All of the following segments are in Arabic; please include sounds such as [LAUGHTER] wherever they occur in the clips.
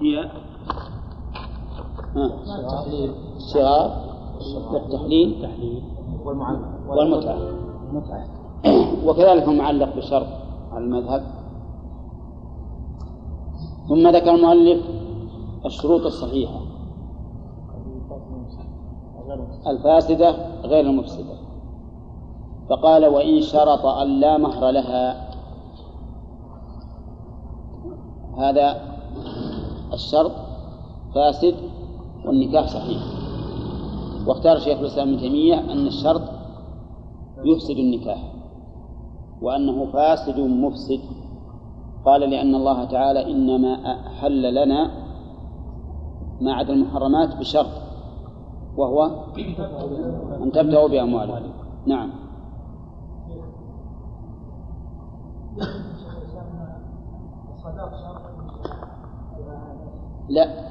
هي؟ الشغار والتحليل والمتعة. وكذلك المعلق بشرط على المذهب. ثم ذكر المؤلف الشروط الصحيحة. الفاسدة غير المفسدة. فقال وإن شرط أن لا مهر لها. هذا الشرط فاسد والنكاح صحيح. واختار شيخ الإسلام ابن تيمية أن الشرط يفسد النكاح وأنه فاسد مفسد. قال لأن الله تعالى إنما أحل لنا ما عدا المحرمات بشرط وهو أن تبدأوا بأموالكم. نعم. لا.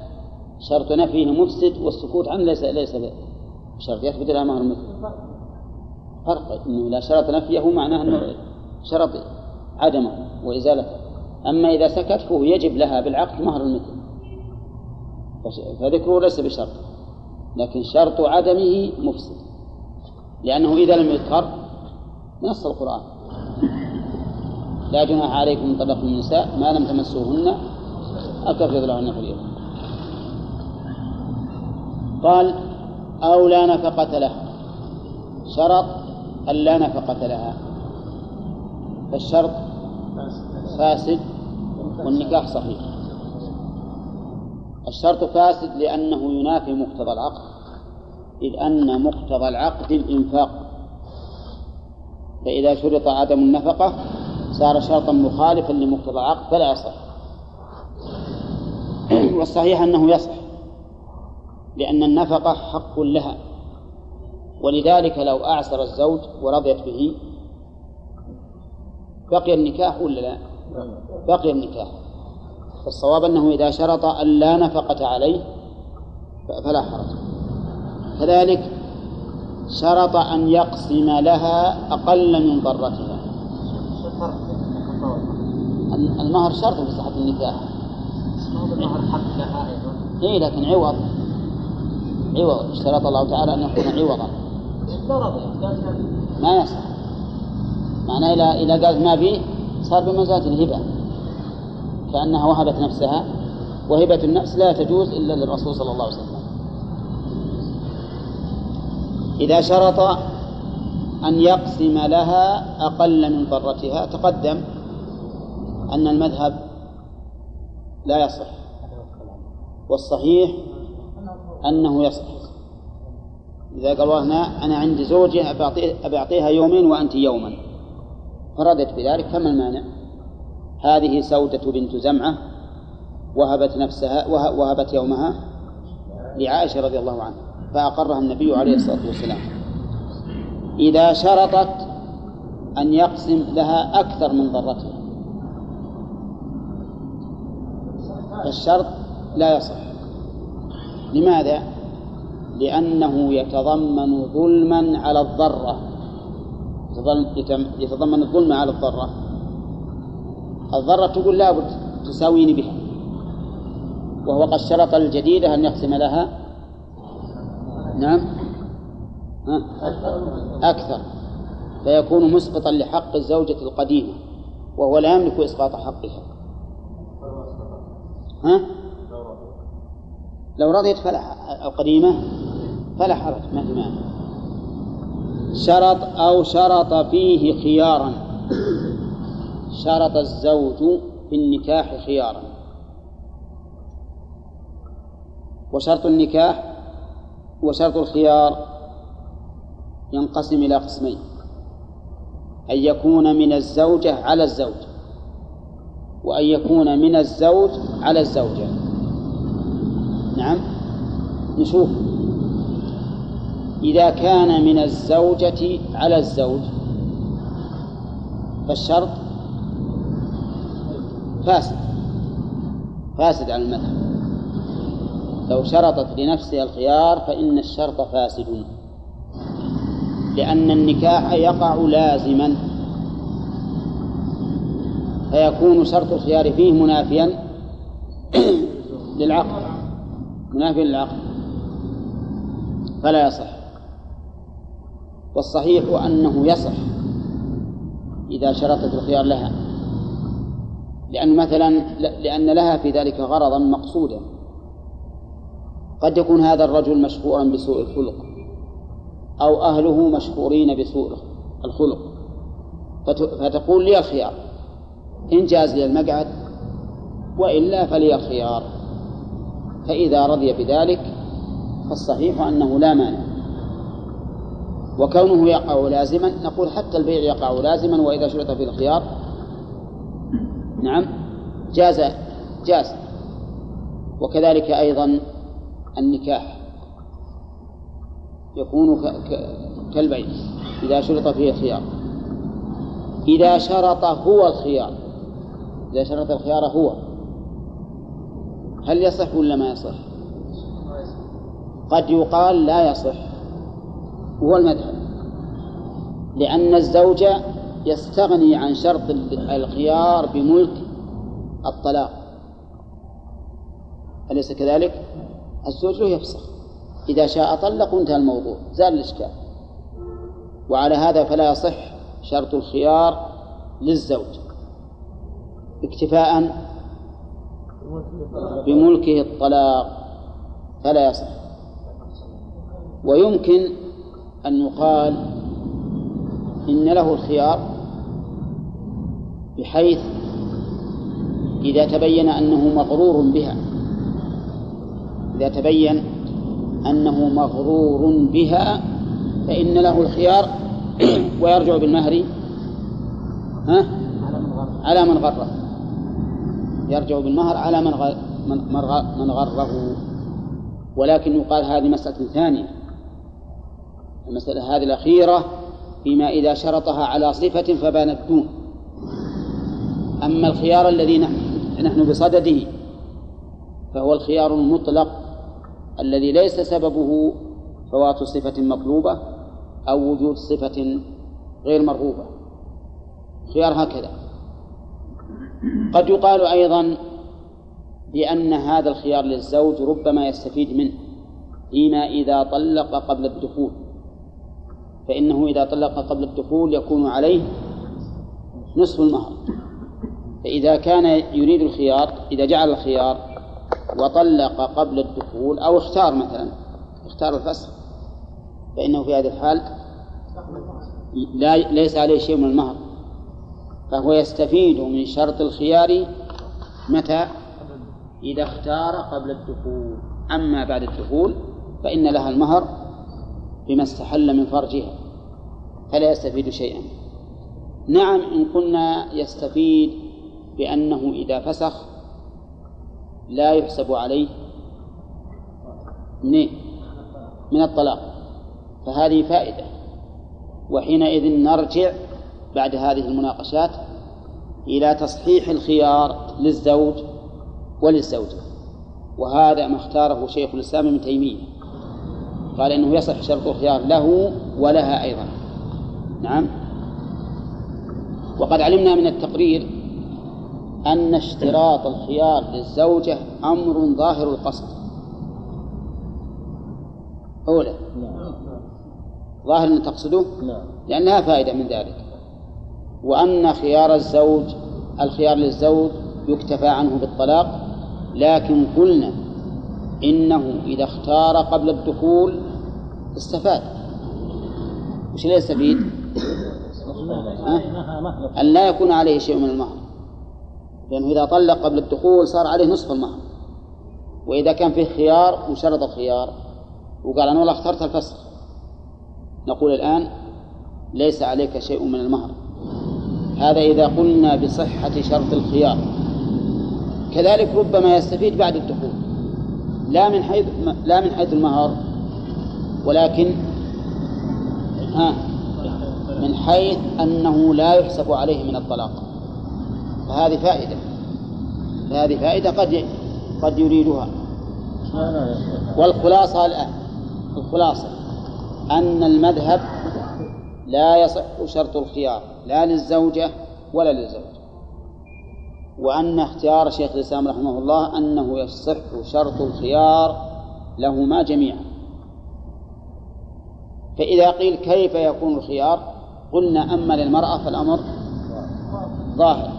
شرط نفيه مفسد والسكوت عنه ليس ليس بشرط. يثبت لها مهر مثل فرق إنه اذا شرط نفيه معناه إنه شرط عدمه وإزالته. أما إذا سكت فهو يجب لها بالعقد مهر المثل. فذكره ليس بشرط. لكن شرط عدمه مفسد. لأنه إذا لم يذكر نص القرآن. لا جناح عليكم من طلق النساء ما لم تمسوهن. أو تفرض لهن فريضة قال أو لا نفقة له شرط أن لا نفقة لها. فالشرط فاسد والنكاح صحيح. الشرط فاسد لأنه ينافي مقتضى العقد إذ أن مقتضى العقد الإنفاق. فإذا شرط عدم النفقة صار شرطا مخالفا لمقتضى العقد فلا يصح. والصحيح أنه يصح. لأن النفقة حق لها. ولذلك لو أعسر الزوج ورضيت به بقي النكاح ولا لا؟ بقي النكاح. فالصواب أنه إذا شرط أن لا نفقة عليه فلا حرج. كذلك شرط أن يقسم لها أقل من ضرتها. المهر شرط في صحة النكاح. المهر حق لها أيضا. إيه لكن عوض. عوض اشترط الله تعالى أن يكون عوضا. ما يصح. معناه إذا إذا قالت ما به صار بمنزلة الهبة. كأنها وهبت نفسها. وهبة النفس لا تجوز إلا للرسول صلى الله عليه وسلم. إذا شرط أن يقسم لها أقل من ضرتها تقدم أن المذهب لا يصح. والصحيح أنه يصح إذا قال هنا أنا عندي أبي أعطيها يومين وأنت يوما. فردت بذلك فما المانع؟ هذه سودة بنت زمعة وهبت نفسها وهبت يومها لعائشة رضي الله عنها فأقرها النبي عليه الصلاة والسلام. إذا شرطت أن يقسم لها أكثر من ضرتها فالشرط لا يصح. لماذا؟ لأنه يتضمن ظلما على الضرة. يتضمن الظلم على الضرة. الضرة تقول لابد تساويني بها. وهو قد شرط الجديدة أن يقسم لها. نعم؟ أكثر. فيكون مسقطا لحق الزوجة القديمة وهو لا يملك إسقاط حقها. ها؟ لو رضيت فلا القديمة فلا حرج ما في مانع. شرط أو شرط فيه خيارا. شرط الزوج في النكاح خيارا. وشرط النكاح وشرط الخيار ينقسم إلى قسمين. أن يكون من الزوجة على الزوج وأن يكون من الزوج على الزوجة. نعم. نشوف. إذا كان من الزوجة على الزوج فالشرط فاسد. فاسد على المذهب. لو شرطت لنفسها الخيار فإن الشرط فاسد. لأن النكاح يقع لازما. فيكون شرط الخيار فيه منافيا [COUGHS] للعقد. منافي للعقد فلا يصح. والصحيح أنه يصح إذا شرطت الخيار لها. لأن مثلا لأن لها في ذلك غرضا مقصودا. قد يكون هذا الرجل مشهورا بسوء الخلق أو أهله مشهورين بسوء الخلق. فتقول لي الخيار. إن جاز لي المقعد وإلا فلي الخيار. فإذا رضي بذلك فالصحيح أنه لا مانع. وكونه يقع لازما نقول حتى البيع يقع لازما وإذا شرط في الخيار. نعم جاز جاز. وكذلك أيضا النكاح. يكون كالبيع إذا شرط فيه الخيار. إذا شرط هو الخيار إذا شرط الخيار هو. هل يصح ولا ما يصح؟ قد يقال لا يصح. هو المذهب. لأن الزوج يستغني عن شرط الخيار بملك الطلاق. أليس كذلك؟ الزوج يفسخ. إذا شاء طلق وانتهى الموضوع. زال الإشكال. وعلى هذا فلا يصح شرط الخيار للزوج. اكتفاء بملكه الطلاق فلا يصح ويمكن أن يقال إن له الخيار بحيث إذا تبين أنه مغرور بها إذا تبين أنه مغرور بها فإن له الخيار [CLEARS THROAT] ويرجع بالمهر ها؟ على من غره يرجع بالمهر على من من غره. ولكن يقال هذه مسألة ثانية. المسألة هذه الأخيرة فيما إذا شرطها على صفة فبانت دون أما الخيار الذي نحن بصدده فهو الخيار المطلق الذي ليس سببه فوات صفة مطلوبة أو وجود صفة غير مرغوبة. خيار هكذا. قد يقال أيضا بأن هذا الخيار للزوج ربما يستفيد منه فيما إذا طلق قبل الدخول. فإنه إذا طلق قبل الدخول يكون عليه نصف المهر. فإذا كان يريد الخيار إذا جعل الخيار وطلق قبل الدخول أو اختار مثلا اختار الفسخ فإنه في هذه الحال لا ليس عليه شيء من المهر. فهو يستفيد من شرط الخيار متى؟ إذا اختار قبل الدخول. أما بعد الدخول فإن لها المهر بما استحل من فرجها فلا يستفيد شيئا. نعم إن قلنا يستفيد بأنه إذا فسخ لا يحسب عليه من من الطلاق. فهذه فائدة. وحينئذ نرجع بعد هذه المناقشات إلى تصحيح الخيار للزوج وللزوجة. وهذا ما اختاره شيخ الإسلام ابن تيمية. قال إنه يصح شرط الخيار له ولها أيضا. نعم. وقد علمنا من التقرير أن اشتراط الخيار للزوجة أمر ظاهر القصد. أولا. ظاهر أن تقصده؟ لأنها فائدة من ذلك. وأن خيار الزوج الخيار للزوج يكتفى عنه بالطلاق لكن قلنا إنه إذا اختار قبل الدخول استفاد. وش لا يستفيد؟ أن لا يكون عليه شيء من المهر. لأنه إذا طلق قبل الدخول صار عليه نصف المهر. وإذا كان فيه خيار وشرط الخيار وقال أنا والله اخترت الفسخ. نقول الآن ليس عليك شيء من المهر. هذا إذا قلنا بصحة شرط الخيار. كذلك ربما يستفيد بعد الدخول. لا من حيث لا من حيث المهر ولكن ها من حيث أنه لا يحسب عليه من الطلاق. فهذه فائدة. فهذه فائدة قد قد يريدها. والخلاصة الآن. الخلاصة. أن المذهب لا يصح شرط الخيار. لا للزوجة ولا للزوج. وأن اختيار شيخ الإسلام رحمه الله أنه يصح شرط الخيار لهما جميعا. فإذا قيل كيف يكون الخيار قلنا أما للمرأة فالأمر ظاهر.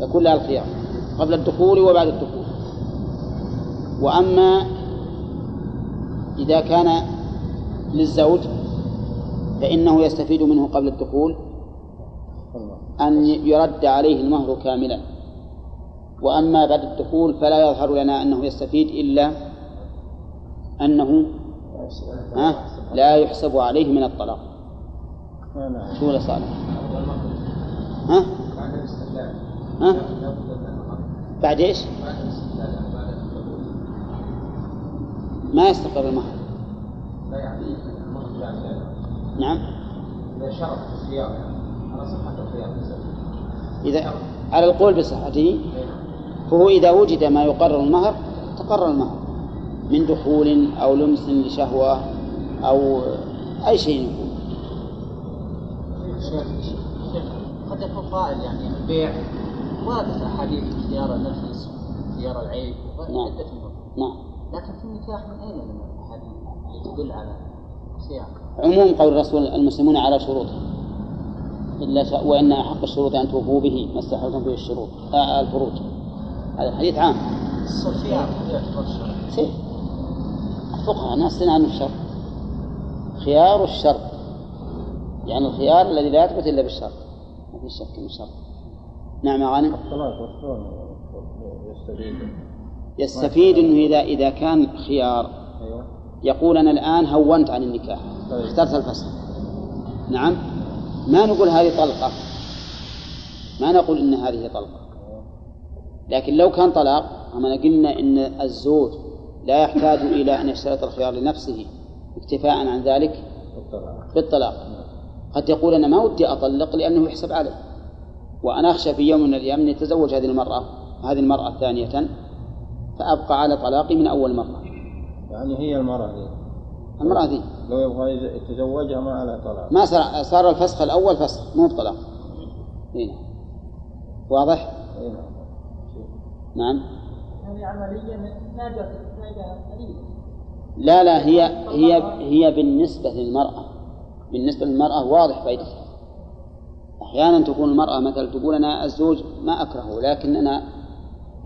يكون لها الخيار قبل الدخول وبعد الدخول. وأما إذا كان للزوج فإنه يستفيد منه قبل الدخول أن يرد عليه المهر كاملا. وأما بعد الدخول فلا يظهر لنا أنه يستفيد إلا أنه لا يحسب عليه من الطلاق. شو ولا صالح؟ ها؟ ها؟ بعد إيش؟ ما يستقر المهر. نعم. إذا شرط الخيار إذا على القول بصحته فهو إذا وجد ما يقرر المهر تقرر المهر من دخول أو لمس لشهوة أو أي شيء يكون. قد يكون قائل يعني البيع وارد أحاديث خيار النفس خيار العيب نعم. نعم. لكن في النكاح من أين الأحاديث اللي تدل على خيار عموم قول الرسول المسلمون على شروطهم إلا ش... وإن أحق الشروط أن توفوا به ما استحلتم به الشروط. آه الفروج هذا الحديث عام. الفقهاء ناس عن الشرط خيار الشرط يعني الخيار الذي لا يثبت إلا بالشرط ما في شك من الشرط نعم يا غانم. يستفيد يستفيد إنه إذا إذا كان خيار. أيوة. يقول أنا الآن هونت عن النكاح. طيب. اخترت الفسخ نعم. ما نقول هذه طلقة. ما نقول إن هذه طلقة. لكن لو كان طلاق أما قلنا إن الزوج لا يحتاج إلى أن يشترط الخيار لنفسه اكتفاء عن ذلك بالطلاق. قد يقول أنا ما ودي أطلق لأنه يحسب علي وأنا أخشى في يوم من الأيام أن يتزوج هذه المرأة هذه المرأة ثانية فأبقى على طلاقي من أول مرة. يعني هي المرأة. المرأة ذي لو يبغى يتزوجها ما على طلاق. ما صار صار الفسخ الأول فسخ مو بطلاق. هنا واضح؟ هنا. نعم. يعني عمليا ما لا لا هي هي هي بالنسبة للمرأة. بالنسبة للمرأة واضح فائدتها أحيانا تكون المرأة مثلا تقول أنا الزوج ما أكرهه لكن أنا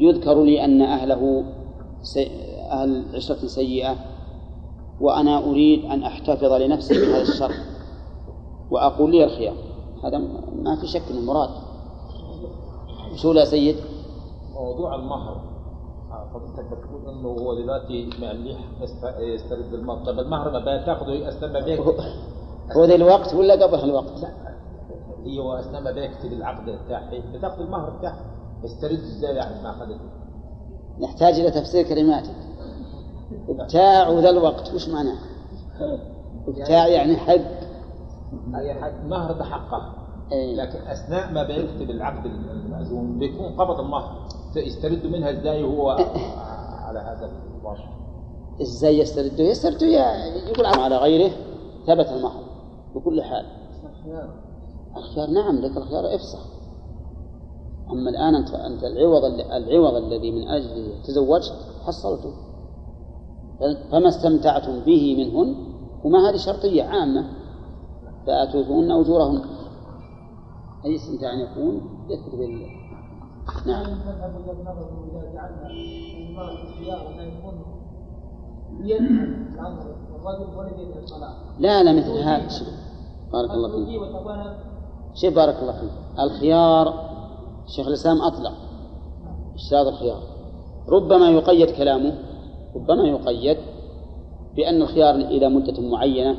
يذكر لي أن أهله سي... أهل عشرة سيئة. وأنا أريد أن أحتفظ لنفسي بهذا الشر. وأقول لي الخيار هذا ما في شك إنه مراد. شو يا سيد؟ موضوع المهر. فضلتك بتقول أنه هو دلوقتي مليح يسترد المهر. طب المهر ما تأخذه؟ اثناء بيكتب هو الوقت ولا قبل الوقت؟ لا. هي اثناء ما بيكتب العقد بتاعه بتأخذ المهر بتاعه يسترد إزاي يعني ما اخذته؟ نحتاج إلى تفسير كلماتك. ابتاع ذا الوقت وش معناه؟ ابتاع يعني حق أي حق مهر حقه أي. لكن أثناء ما بيكتب العقد المأذون بيكون قبض المهر. يسترد منها إزاي هو على هذا الوضع. إزاي يسترده؟ يسترده يقول على غيره ثبت المهر بكل حال. الخيار نعم لك الخيار إفسخ. أما الآن أنت أنت العوض العوض الذي من أجله تزوجت حصلته. فما استمتعتم به منهن؟ وما هذه شرطية عامة. فآتوهن أجورهن. أي استمتاع يكون؟ يثبت بال نعم. لا لا مثل هذا. بارك الله فيك. شوف بارك الله فيك. الخيار شيخ الإسلام أطلق. اشتراط الخيار. ربما يقيد كلامه. ربما يقيد بأن الخيار إلى مدة معينة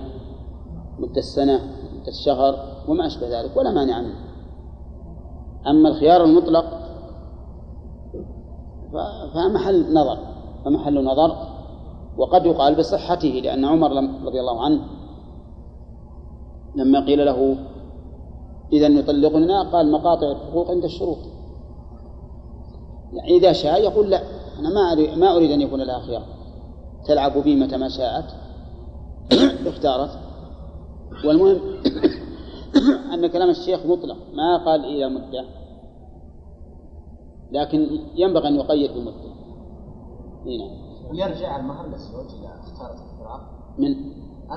مدة سنة مدة شهر وما أشبه ذلك ولا مانع منه. أما الخيار المطلق فمحل نظر فمحل نظر وقد يقال بصحته لأن عمر رضي الله عنه لما قيل له إذا يطلقنا قال مقاطع الحقوق عند الشروط. يعني إذا شاء يقول لا. أنا ما أريد, ما أريد أن يكون لها خيار تلعب بي متى ما شاءت. [COUGHS] اختارت. والمهم [COUGHS] أن كلام الشيخ مطلق ما قال إلى مدة. لكن ينبغي أن يقيد بمدة. نعم. ويرجع المهر للزوج إذا اختارت الفراق من؟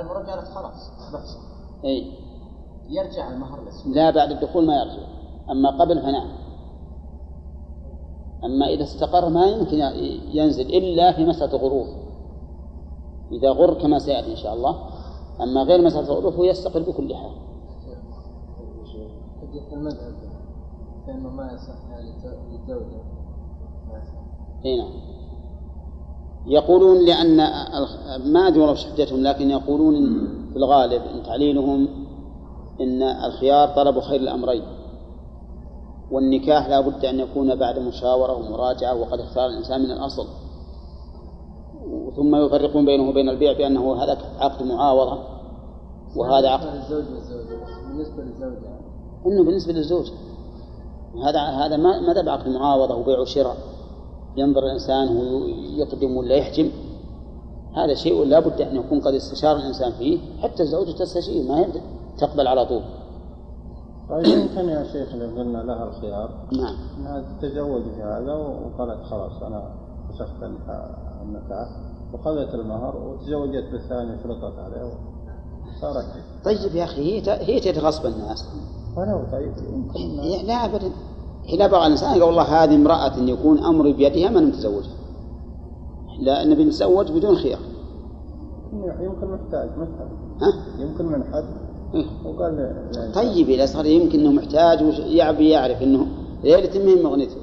المرة قالت خلاص بس أي. يرجع المهر للزوج لا بعد الدخول ما يرجع. أما قبل فنعم. أما إذا استقر ما يمكن ينزل إلا في مسألة الغروب. إذا غر كما سيأتي إن شاء الله. أما غير مسألة الغروب هو يستقر بكل حال. في المذهب فإنه ما يصح للزوجة أي نعم. يقولون لأن ما أدري وش حجتهم لكن يقولون في الغالب إن تعليلهم إن الخيار طلب خير الأمرين. والنكاح لا بد أن يكون بعد مشاورة ومراجعة وقد اختار الإنسان من الأصل. ثم يفرقون بينه وبين البيع بأنه هذا عقد معاوضة وهذا عقد للزوج والزوجة بالنسبة للزوجة. إنه بالنسبة للزوج. هذا هذا ما ما بعقد معاوضة وبيع وشراء ينظر الإنسان هو يقدم ولا يحجم هذا شيء لا بد أن يكون قد استشار الإنسان فيه حتى الزوجه تستشير ما يبدأ تقبل على طول. طيب يمكن يا شيخ لو قلنا لها الخيار. نعم. إنها تتزوج في هذا وقالت خلاص أنا فسخت النكاح وخذت المهر وتزوجت بالثاني فرطت عليه صارت طيب يا أخي هي هي تتغصب الناس. ولو طيب يمكن لا ابدا إلى بعض الانسان يقول والله هذه امرأة يكون امري بيدها ما متزوجها لا النبي نتزوج بدون خيار. يمكن محتاج محتاج. ها؟ يمكن من حد؟ وقال لا طيب إذا صار يمكن إنه محتاج ويعبي يعرف إنه ليلة مهم مغنته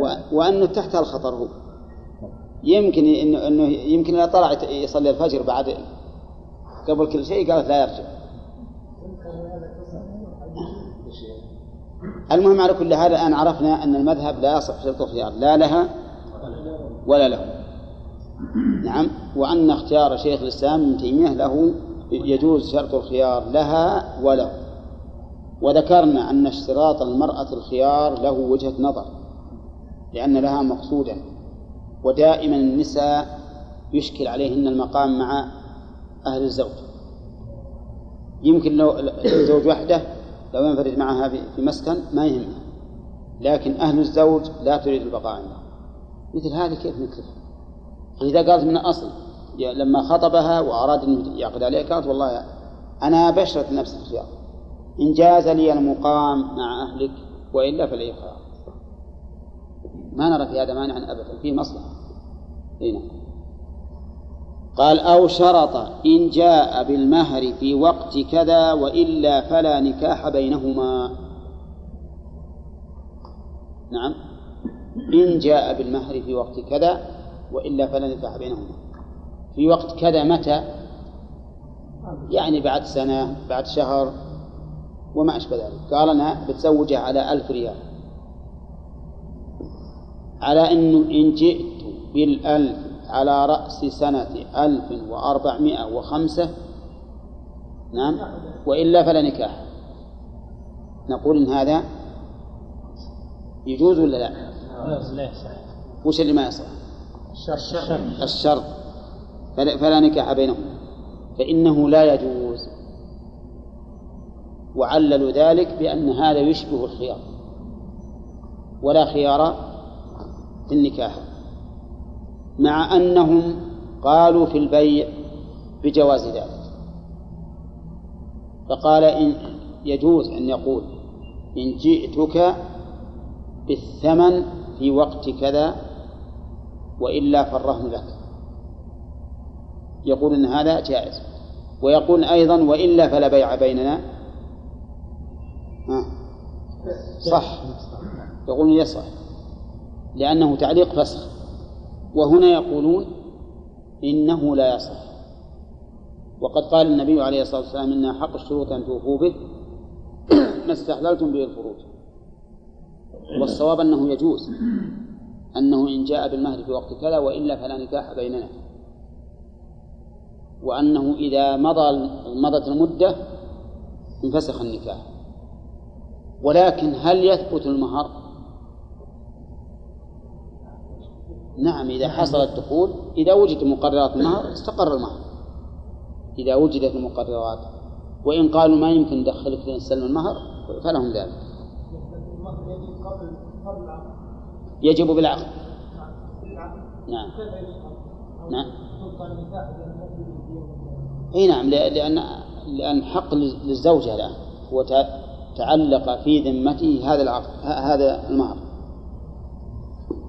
و... وأنه تحت الخطر هو. يمكن انه إنه يمكن إذا طلع يصلي الفجر بعد قبل كل شيء قالت لا يرجع. المهم على كل هذا الآن عرفنا أن المذهب لا يصح شرط الخيار لا لها ولا له. نعم. وأن اختيار شيخ الإسلام ابن تيمية له يجوز شرط الخيار لها وله وذكرنا أن اشتراط المرأة الخيار له وجهة نظر لأن لها مقصودا ودائما النساء يشكل عليهن المقام مع أهل الزوج. يمكن لو الزوج وحده لو ينفرد معها في مسكن ما يهمها لكن أهل الزوج لا تريد البقاء عنده. مثل هذه كيف نكلفها فإذا قالت من الأصل لما خطبها وأراد أن يعقد عليها قالت والله أنا بشرت نفس الخيار إن جاز لي المقام مع أهلك وإلا فلي خيار. ما نرى في هذا مانعا أبدا فيه مصلحة. هنا نعم. قال أو شرط إن جاء بالمهر في وقت كذا وإلا فلا نكاح بينهما. نعم. إن جاء بالمهر في وقت كذا وإلا فلا نكاح بينهما. في وقت كذا متى يعني بعد سنة بعد شهر وما أشبه ذلك قال أنا بتزوجها على ألف ريال على أنه إن جئت بالألف على رأس سنة ألف وأربعمائة وخمسة نعم وإلا فلا نكاح نقول إن هذا يجوز ولا لا؟ لا يصح وش اللي ما يصح؟ الشرط الشرط فلا, نكاح بينهم. فإنه لا يجوز. وعللوا ذلك بأن هذا يشبه الخيار. ولا خيار في النكاح. مع أنهم قالوا في البيع بجواز ذلك. فقال إن يجوز أن يقول إن جئتك بالثمن في وقت كذا وإلا فالرهن لك. يقول إن هذا جائز. ويقول أيضا وإلا فلا بيع بيننا. صح. يقولون يصح لأنه تعليق فسخ. وهنا يقولون إنه لا يصح. وقد قال النبي عليه الصلاة والسلام إن حق الشروط أن توفوا به [CLEARS THROAT] ما استحللتم به الفروج والصواب أنه يجوز. أنه إن جاء بالمهر في وقت كذا وإلا فلا نكاح بيننا. وأنه إذا مضى مضت المدة انفسخ النكاح. ولكن هل يثبت المهر؟ نعم إذا حصل الدخول إذا وجد مقررات المهر استقر المهر. إذا وجدت المقررات وإن قالوا ما يمكن ندخلك في نستلم المهر فلهم ذلك. يجب بالعقد. نعم. نعم. إي نعم لأن لأن حق للزوجة الآن هو تعلق في ذمته هذا العقد هذا المهر.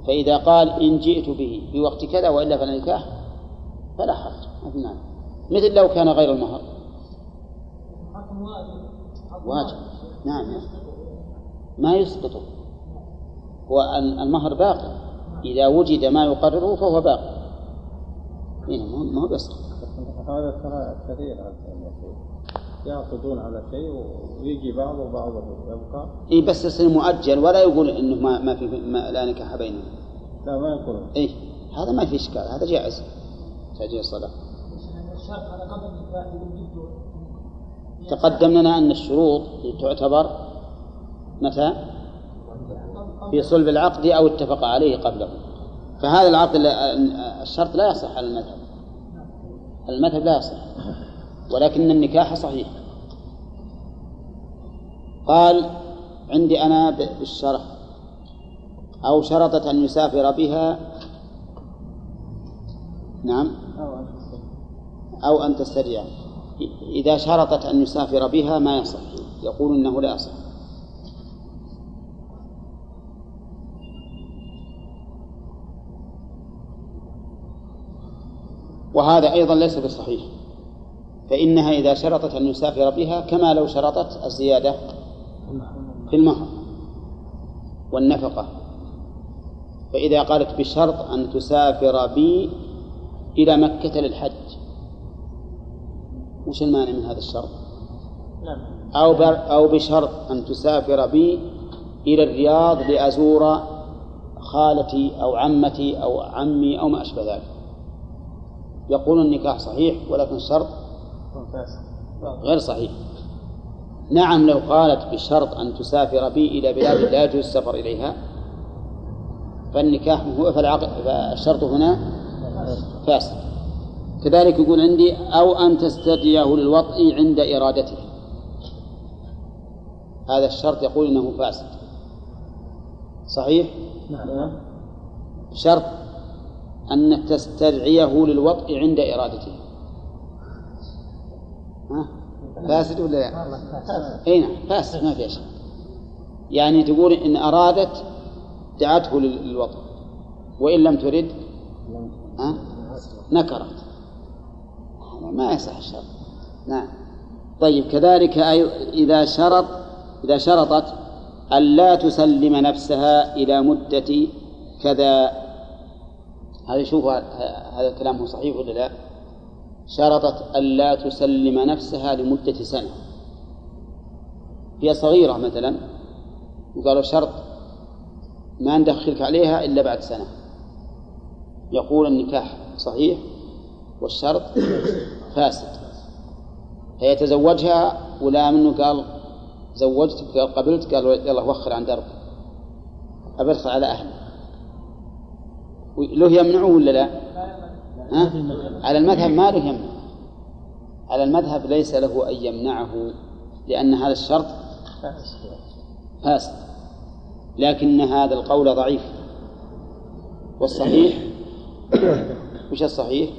فإذا قال إن جئت به في وقت كذا وإلا فلا نكاح فلا حرج ما مثل لو كان غير المهر. واجب. نعم ما يسقطه هو المهر باقي إذا وجد ما يقرره فهو باقي إيه ما هو بس هذا ترى كثير يعقدون على شيء ويجي بعض وبعضه يبقى. إي بس يصير مؤجل ولا يقول إنه ما, ما في ما لا نكاح بينهم. لا ما يقولون إي هذا ما في إشكال هذا جائز. تأجيل الصلاة. تقدم لنا أن الشروط تعتبر متى؟ في صلب العقد أو اتفق عليه قبله. فهذا العقد الشرط لا يصح على المذهب. المذهب لا يصح ولكن النكاح صحيح. قال عندي أنا بالشرح أو شرطت أن يسافر بها. نعم. أو أن تسترجع. إذا شرطت أن يسافر بها ما يصح يقول إنه لا يصح. وهذا أيضا ليس بالصحيح فإنها إذا شرطت أن يسافر بها كما لو شرطت الزيادة في المهر والنفقة فإذا قالت بشرط أن تسافر بي إلى مكة للحج وش المانع من هذا الشرط؟ أو أو بشرط أن تسافر بي إلى الرياض لأزور خالتي أو عمتي أو عمي أو ما أشبه ذلك يقول النكاح صحيح ولكن الشرط غير صحيح. نعم لو قالت بشرط أن تسافر بي إلى بلاد لا يجوز السفر إليها فالنكاح هو فالعقد فالشرط هنا فاسد. كذلك يقول عندي أو أن تستدعيه للوطء عند إرادته. هذا الشرط يقول إنه فاسد. صحيح؟ نعم. شرط أنك تستدعيه للوطء عند إرادته ها؟ فاسد ولا لا؟ إي نعم فاسد ما في شيء يعني تقول إن أرادت دعته للوطن وإن لم ترد ها؟ نكرت ما يصح الشرط نعم طيب كذلك إذا شرط إذا شرطت ألا تسلم نفسها إلى مدة كذا هذا شوف هذا الكلام هو صحيح ولا لا؟ شرطت ألا تسلم نفسها لمدة سنة. هي صغيرة مثلا وقالوا شرط ما ندخلك عليها إلا بعد سنة. يقول النكاح صحيح والشرط فاسد. فيتزوجها ولا منه قال زوجتك قال قبلت قال يلا وخر عن درب. أبدخل على أهلي له يمنعه ولا لا؟ ها؟ على المذهب ما له يمنع. على المذهب ليس له أن يمنعه لأن هذا الشرط فاسد. لكن هذا القول ضعيف. والصحيح؟ وش الصحيح؟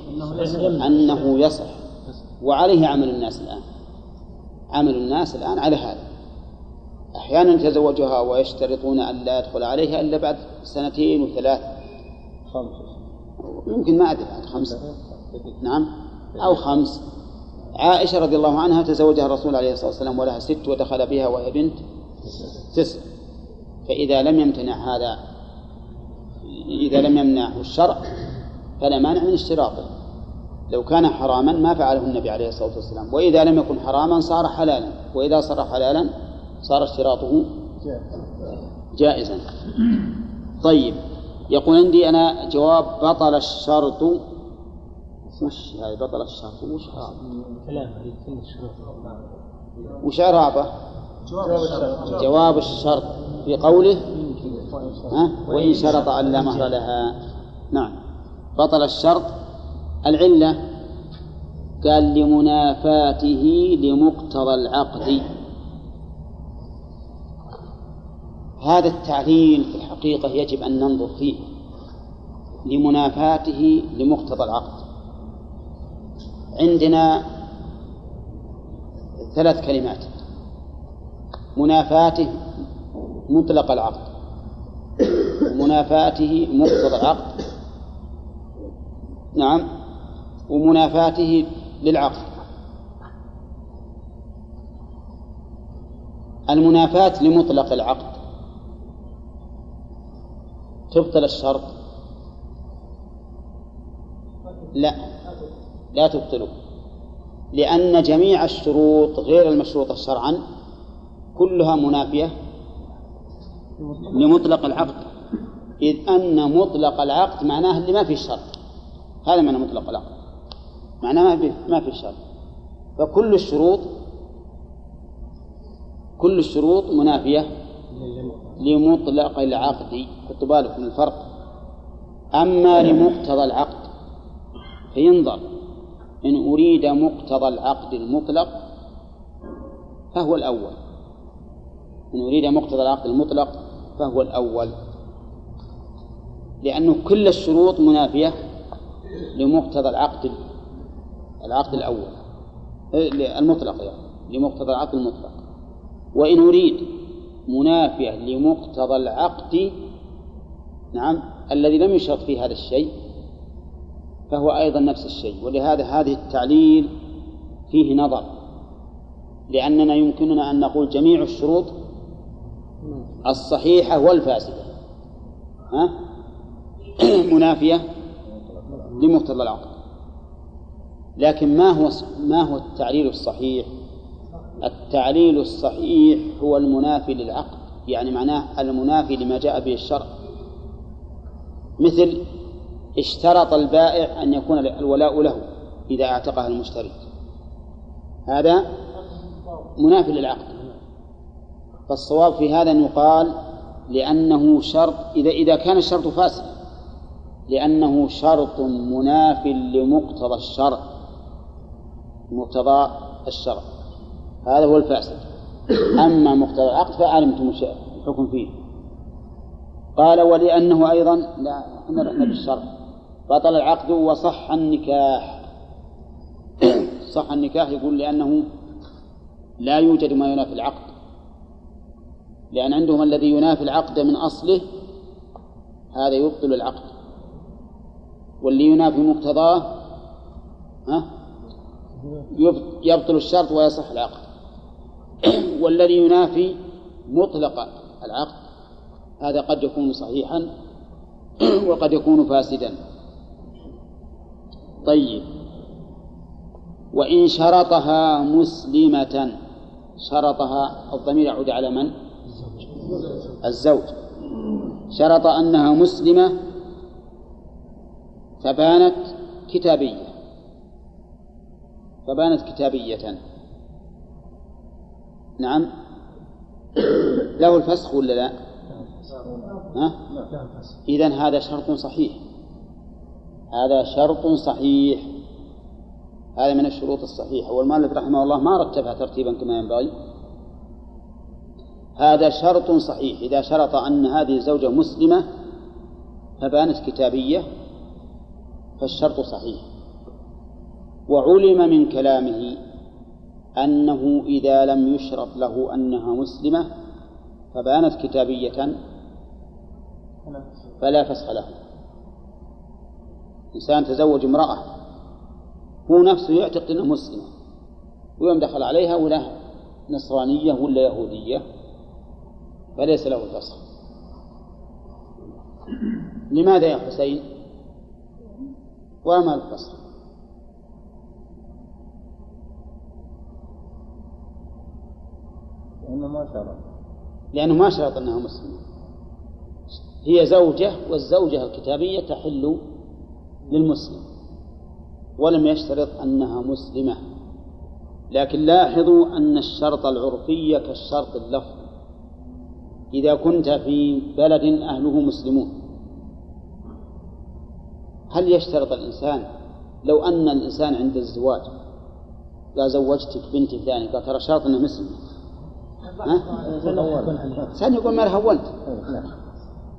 أنه يصح. وعليه عمل الناس الآن. عمل الناس الآن على هذا. أحيانا يتزوجها ويشترطون أن لا يدخل عليها إلا بعد سنتين وثلاث. خمس يمكن ما أدري بعد خمس نعم. أو خمس. عائشة رضي الله عنها تزوجها الرسول عليه الصلاة والسلام ولها ست ودخل بها وهي بنت تسع. فإذا لم يمتنع هذا إذا لم يمنعه الشرع فلا مانع من اشتراطه. لو كان حراما ما فعله النبي عليه الصلاة والسلام. وإذا لم يكن حراما صار حلالا. وإذا صار حلالا صار اشتراطه جائزا. طيب. يقول عندي أنا جواب بطل الشرط. وش هذه بطل الشرط وش كلام وش إعرابه؟ جواب الشرط. في قوله؟ ها؟ وإن شرط أن لا مهر لها. نعم. بطل الشرط. العلة. قال لمنافاته لمقتضى العقد. هذا التعليل في الحقيقة يجب أن ننظر فيه لمنافاته لمقتضى العقد عندنا ثلاث كلمات. منافاته مطلق العقد ومنافاته مقتضى العقد نعم. ومنافاته للعقد المنافاة لمطلق العقد تبطل الشرط. لا لا تبطله لأن جميع الشروط غير المشروطة شرعا كلها منافية لمطلق العقد. إذ أن مطلق العقد معناه اللي ما في الشرط هذا معنى مطلق العقد. معناه ما في ما في شرط. فكل الشروط كل الشروط منافية لمطلق العقد خطوا بالكم الفرق. أما لمقتضى العقد فينظر. إن أريد مقتضى العقد المطلق فهو الأول. إن أريد مقتضى العقد المطلق فهو الأول. لأنه كل الشروط منافية لمقتضى العقد العقد الأول. إيه، المطلق يعني لمقتضى العقد المطلق. وإن أريد منافية لمقتضى العقد نعم الذي لم يشرط فيه هذا الشيء فهو أيضا نفس الشيء ولهذا هذه التعليل فيه نظر لأننا يمكننا أن نقول جميع الشروط الصحيحة والفاسدة ها؟ [CLEARS THROAT] منافية لمقتضى العقد لكن ما هو ما هو التعليل الصحيح؟ التعليل الصحيح هو المنافي للعقد يعني معناه المنافي لما جاء به الشرع. مثل اشترط البائع أن يكون الولاء له إذا اعتقها المشتري. هذا منافي للعقد فالصواب في هذا أن يقال لأنه شرط إذا إذا كان الشرط فاسدا لأنه شرط مناف لمقتضى الشرع مقتضى الشرع. هذا هو الفاسد. أما مقتضى العقد فعلمتم الحكم فيه. قال ولأنه أيضا لا إحنا رحنا بالشرع بطل العقد وصح النكاح. [COUGHS] صح النكاح يقول لأنه لا يوجد ما ينافي العقد. لأن عندهم الذي ينافي العقد من أصله هذا يبطل العقد. واللي ينافي مقتضاه يبطل الشرط ويصح العقد. [COUGHS] والذي ينافي مطلق العقد. هذا قد يكون صحيحا [COUGHS] وقد يكون فاسدا. طيب. وإن شرطها مسلمة شرطها الضمير يعود على من؟ الزوج. شرط أنها مسلمة فبانت كتابية. فبانت كتابية. نعم. له الفسخ ولا لا؟ ها؟ إذا هذا شرط صحيح. هذا شرط صحيح. هذا من الشروط الصحيحة. والمالك رحمه الله ما رتبها ترتيبا كما ينبغي. هذا شرط صحيح. إذا شرط أن هذه الزوجة مسلمة فبانت كتابية فالشرط صحيح. وعلم من كلامه. أنه إذا لم يشرط له أنها مسلمة فبانت كتابية فلا فسخ له إنسان تزوج امرأة هو نفسه يعتقد أنها مسلمة ويوم دخل عليها ولا نصرانية ولا يهودية فليس له الفسخ لماذا يا حسين؟ وما الفسخ؟ لأنه ما شرط لأنه ما شرط أنها مسلمة. هي زوجة والزوجة الكتابية تحل للمسلم. ولم يشترط أنها مسلمة. لكن لاحظوا أن الشرط العرفي كالشرط اللفظي. إذا كنت في بلد أهله مسلمون. هل يشترط الإنسان؟ لو أن الإنسان عند الزواج قال زوجتك بنتي ثانية قال ترى شرط أنها مسلمة. ثاني يقول ما هونت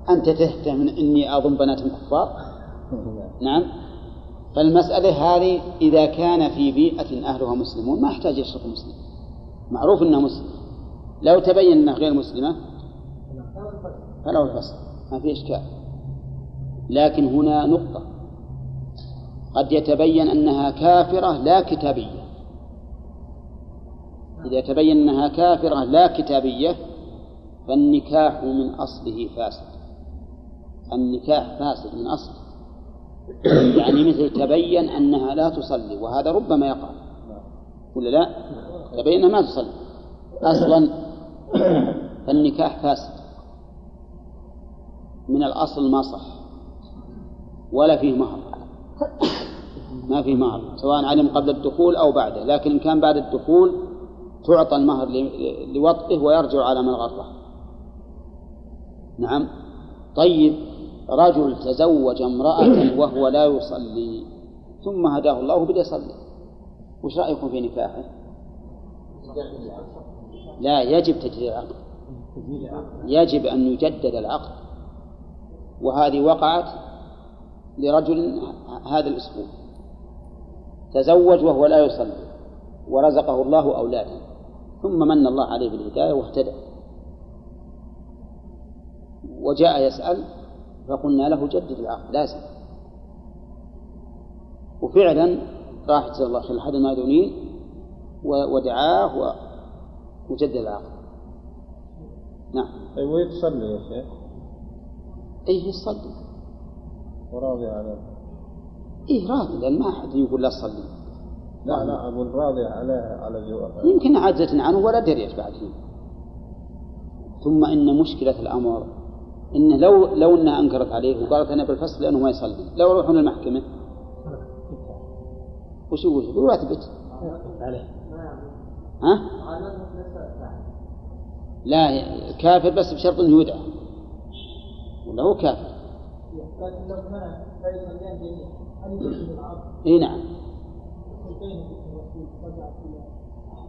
أنت؟ تهتم إني أظن بناتهم كفار؟ نعم. فالمسألة هذه إذا كان في بيئة أهلها مسلمون ما يحتاج يشرب مسلم. معروف أنها مسلم. لو تبين أنها غير مسلمة فله الفصل. ما في إشكال. لكن هنا نقطة. قد يتبين أنها كافرة لا كتابية. إذا تبين أنها كافرة لا كتابية فالنكاح من أصله فاسد. النكاح فاسد من أصله. يعني مثل تبين أنها لا تصلي وهذا ربما يقع. ولا لا؟ تبين أنها ما تصلي. أصلا فالنكاح فاسد. من الأصل ما صح. ولا فيه مهر. ما فيه مهر سواء علم قبل الدخول أو بعده. لكن إن كان بعد الدخول تعطى المهر لوطئه ويرجع على من غره. نعم. طيب رجل تزوج امرأة وهو لا يصلي ثم هداه الله وبدأ يصلي. وش رأيكم في نكاحه؟ لا يجب تجديد العقد. يجب أن يجدد العقد. وهذه وقعت لرجل هذا الأسبوع تزوج وهو لا يصلي ورزقه الله أولادا ثم من الله عليه بالهداية واهتدى. وجاء يسأل فقلنا له جدد العقد لازم. وفعلا راح جزاه الله خير أحد المأذونين ودعاه وجدد العقد. نعم. طيب ويتصلي يا شيخ؟ إيه يصلي. وراضي عليه إيه راضي لأن ما أحد يقول لا تصلي. لا لا أقول راضي عليه على زواجه يمكن عجزت عنه ولا دريت بعد فيه ثم إن مشكلة الأمر انه لو لو إنها أنكرت عليه وقالت أنا بالفصل لأنه ما يصلي لو يروحون المحكمة. وش يقول؟ يقول اثبت عليه ها؟ لا كافر بس بشرط إنه يدعى. ولا هو كافر؟ لكن لو كان لا؟ إي نعم الثلثين في الرسول رجع فيها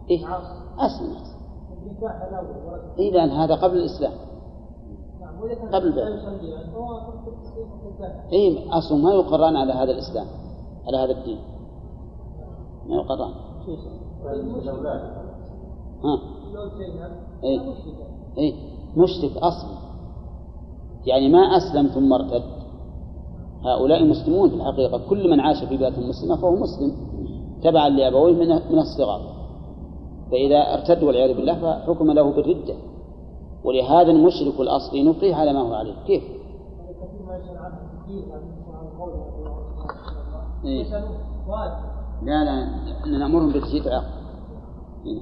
إيه. أسلمت إيه هذا قبل الإسلام. قبل الزكاه إيه أصلا ما يقرأن على هذا الإسلام على هذا الدين. ما يقرأن. ها. إيه. إيه. مشرك أصلا. يعني ما أسلم ثم ارتد. هؤلاء مسلمون في الحقيقة. كل من عاش في بيئة مسلمة فهو مسلم. تبعا لأبويه من من الصغر فإذا ارتد والعياذ بالله فحكم له بالردة. ولهذا المشرك الأصلي نبقيه على ما هو عليه. كيف؟ قول لا لا العقد إيه.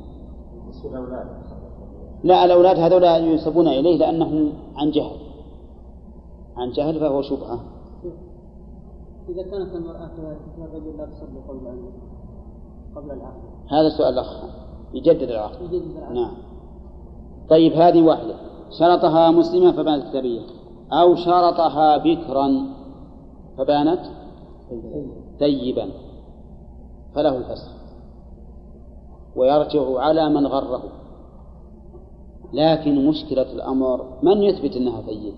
لا الأولاد هذول ينسبون إليه لأنهم عن جهل. عن جهل فهو شبهة. إذا كانت المرأة كذلك الرجل لا قبل أن قبل العقد. هذا السؤال الأخ. يجدد العقد. يجوز العقد. نعم. طيب هذه واحدة. شرطها مسلمة فبانت كتابية أو شرطها بكرا فبانت ثيبا فله الفسخ. ويرجع على من غره. لكن مشكلة الأمر من يثبت أنها ثيب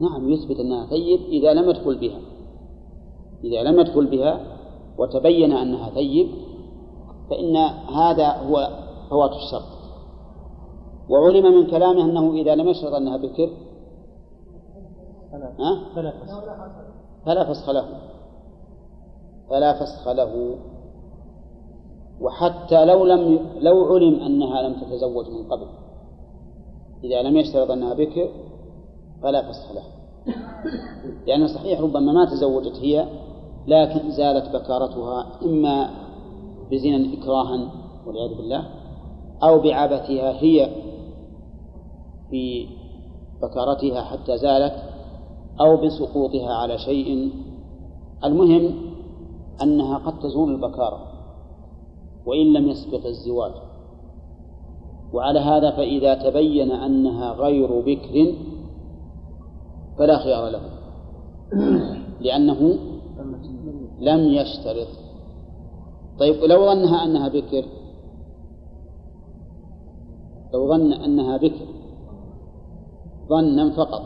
نعم يثبت أنها ثيب إذا لم يدخل بها. إذا لم يدخل بها وتبين أنها ثيب فإن هذا هو فوات الشرط وعلم من كلامه أنه إذا لم يشرط أنها بكر ها؟ فلا فسخ. له. فلا فسخ له. وحتى لو لم لو علم أنها لم تتزوج من قبل إذا لم يشترط أنها بكر فلا فسخ له. لأن صحيح ربما ما تزوجت هي لكن زالت بكارتها إما بزنا إكراها والعياذ بالله أو بعبثها هي في بكارتها حتى زالت أو بسقوطها على شيء. المهم أنها قد تزول البكارة وإن لم يسبق الزواج وعلى هذا فإذا تبين أنها غير بكر فلا خيار له لأنه لم يشترط. طيب لو ظنها أنها بكر؟ لو ظن أنها بكر. ظنا فقط؟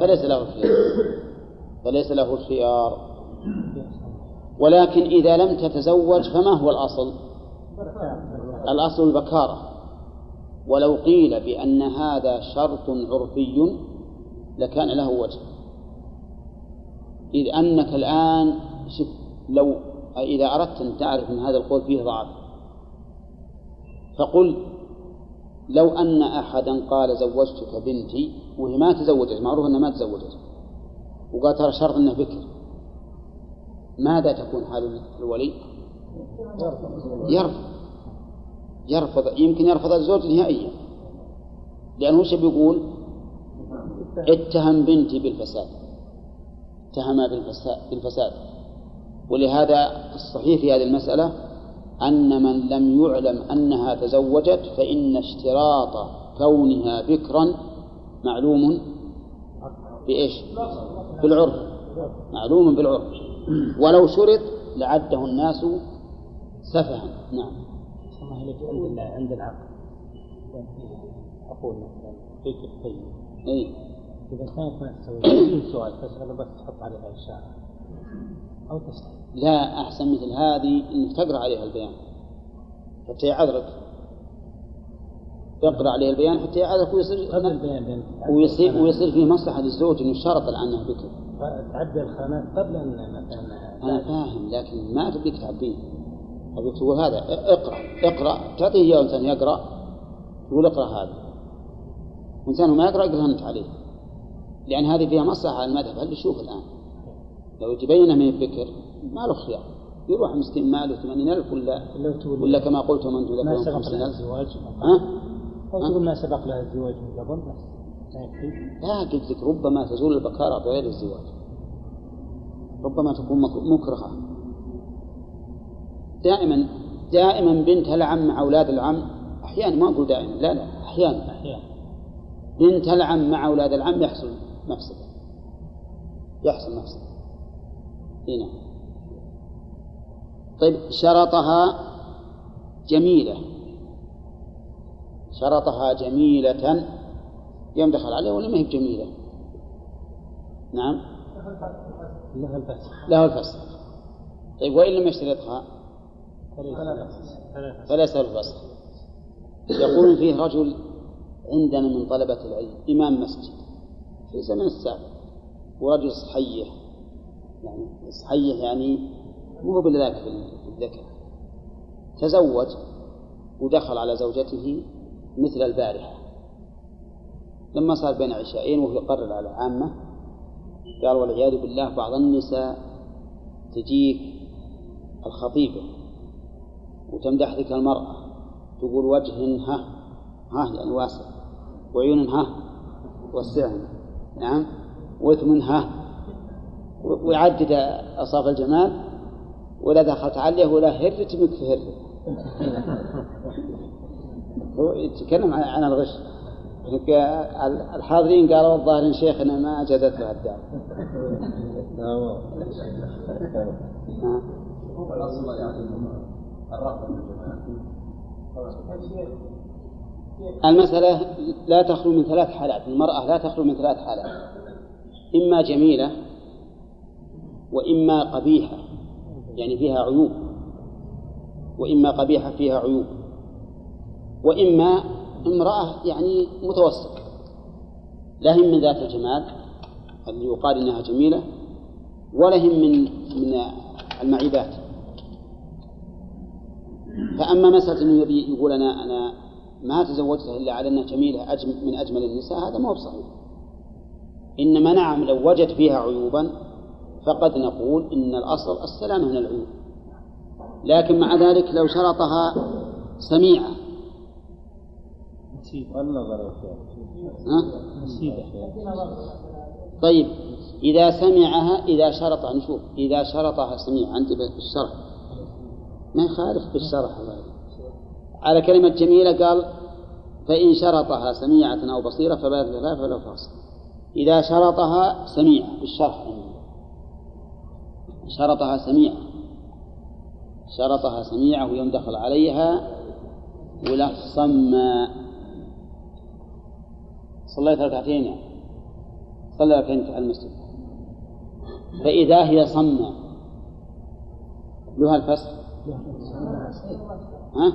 فليس له الخيار فليس له الخيار ولكن إذا لم تتزوج فما هو الأصل؟ الأصل البكارة. ولو قيل بأن هذا شرط عرفي لكان له وجه. إذ أنك الآن شف لو إذا أردت أن تعرف أن هذا القول فيه ضعف. فقل لو أن أحدا قال زوجتك بنتي وهي ما تزوجت معروف أنها ما تزوجت وقال ترى شرط أنه بكر ماذا تكون حال الولي؟ يرفض. يرفض. يمكن يرفض الزوج نهائيا. لأنه وش بيقول؟ اتهم بنتي بالفساد. اتهم بالفساد ولهذا الصحيح في هذه المسألة أن من لم يعلم أنها تزوجت فإن اشتراط كونها بكرا معلوم بإيش؟ بالعرف. معلوم بالعرف. ولو شرط لعده الناس سفها. نعم. الله عليك عند عند العقل. أقول مثلا الطيب إذا كانت ما تسوي سؤال تساله بس تحط عليها إشارة. أو تسال لا أحسن مثل هذه إنك تقرأ عليها البيان حتى يعذرك. اقرأ عليه البيان حتى يعذرك ويصير قبل البيان ويصير ويصير فيه مصلحة للزوج إنه شرط الآن بكر تعبي الخانات قبل ان مثلا أنا فاهم لكن ما تبيك تعبيه أبيك تقول هذا اقرأ اقرأ. تعطيه إياه إنسان يقرأ تقول اقرأ هذا. إنسان ما يقرأ يقرأ أنت عليه. لأن هذه فيها مصلحة على المذهب. هل شوف الآن؟ لو تبين من البكر ما له خيار. يروح مسكين ماله 80000 ولا ولا كما قلتم أنتم ما سبق له 50000 الزواج. ها؟ ها؟ تقول ما سبق له الزواج من قبل بس. ما يكفي. لا قلت لك ربما تزول البكارة بغير الزواج. ربما تكون مك- مكرهة. دائما دائما بنت العم مع أولاد العم أحيانا ما أقول دائما لا لا أحيانا. أحيانا. بنت العم مع أولاد العم يحصل مفسدة يحصل مفسدة هنا طيب شرطها جميلة. شرطها جميلة. يوم دخل عليها ولا ما هي بجميلة؟ نعم. لها الفسخ. له الفسخ. طيب وإن لم يشترطها؟ فليس له الفسخ. يقول فيه رجل عندنا من طلبة العلم إمام مسجد. في زمن السابق. ورجل صحيح. يعني صحيح يعني مو بالذاك في الذكر تزوج ودخل على زوجته مثل البارحة. لما صار بين عشاءين وهو يقرر على عامة قال والعياذ بالله بعض النساء تجيك الخطيبة وتمدح ذيك المرأة. تقول وجه ها ها يعني واسع وعيون ها وسعهم نعم. وثم ها. ويعدد أصاف الجمال. ولا دخلت عليه ولا هرت منك في هره [LAUGHS] هو يتكلم عن- الغش. الحاضرين قالوا الظاهر شيخنا ما جازت له الدار لا هو الأصل يعني الرفض المسألة لا تخلو من ثلاث حالات المرأة لا تخلو من ثلاث حالات. إما جميلة وإما قبيحة يعني فيها عيوب وإما قبيحة فيها عيوب وإما امرأة يعني متوسط لا هم من ذات الجمال اللي يقال إنها جميلة ولا هم من من المعيبات. فأما مسألة أنه يقول أنا أنا ما تزوجتها إلا على أنها جميلة من أجمل النساء هذا ما هو بصحيح. إنما نعم لو وجد فيها عيوبا فقد نقول إن الأصل السلامة من العيوب. لكن مع ذلك لو شرطها سميعة؟ طيب إذا سمعها إذا شرطها نشوف إذا شرطها سميع عندي بالشرح ما يخالف بالشرح الله. على كلمة جميلة قال فإن شرطها سميعة أو بصيرة فبالغ ثلاثة فلو فاصل إذا شرطها سميعة بالشرح شرطها سميعة. شرطها سميعة ويوم دخل عليها ولا صمى صليت ركعتين يعني. صلى ركعتين في المسجد. فإذا هي صمى لها الفسخ ها؟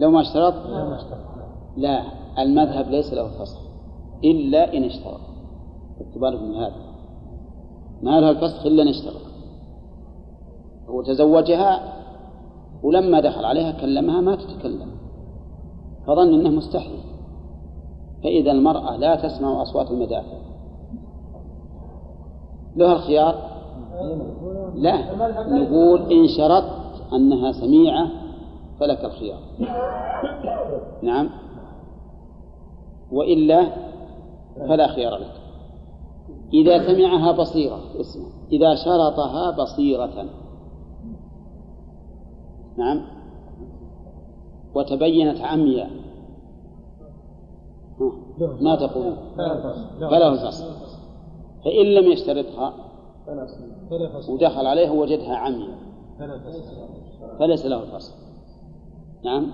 لو ما اشترط؟ لا المذهب ليس له فسخ إلا إن اشترط. اعتبارك من هذا؟ ما لها الفسخ إلا إن اشترط. هو تزوجها ولما دخل عليها كلمها ما تتكلم. فظن أنه مستحيل. فإذا المرأة لا تسمع أصوات المدافع. لها الخيار؟ لا. نقول إن شرطت أنها سميعة فلك الخيار. نعم. وإلا فلا خيار لك. إذا سمعها بصيرة اسمع. إذا شرطها بصيرة. نعم. وتبينت عمياء. ما تقول؟ فله الفصل. فإن لم يشترطها ودخل عليها وجدها عمياء. فليس له الفصل. نعم.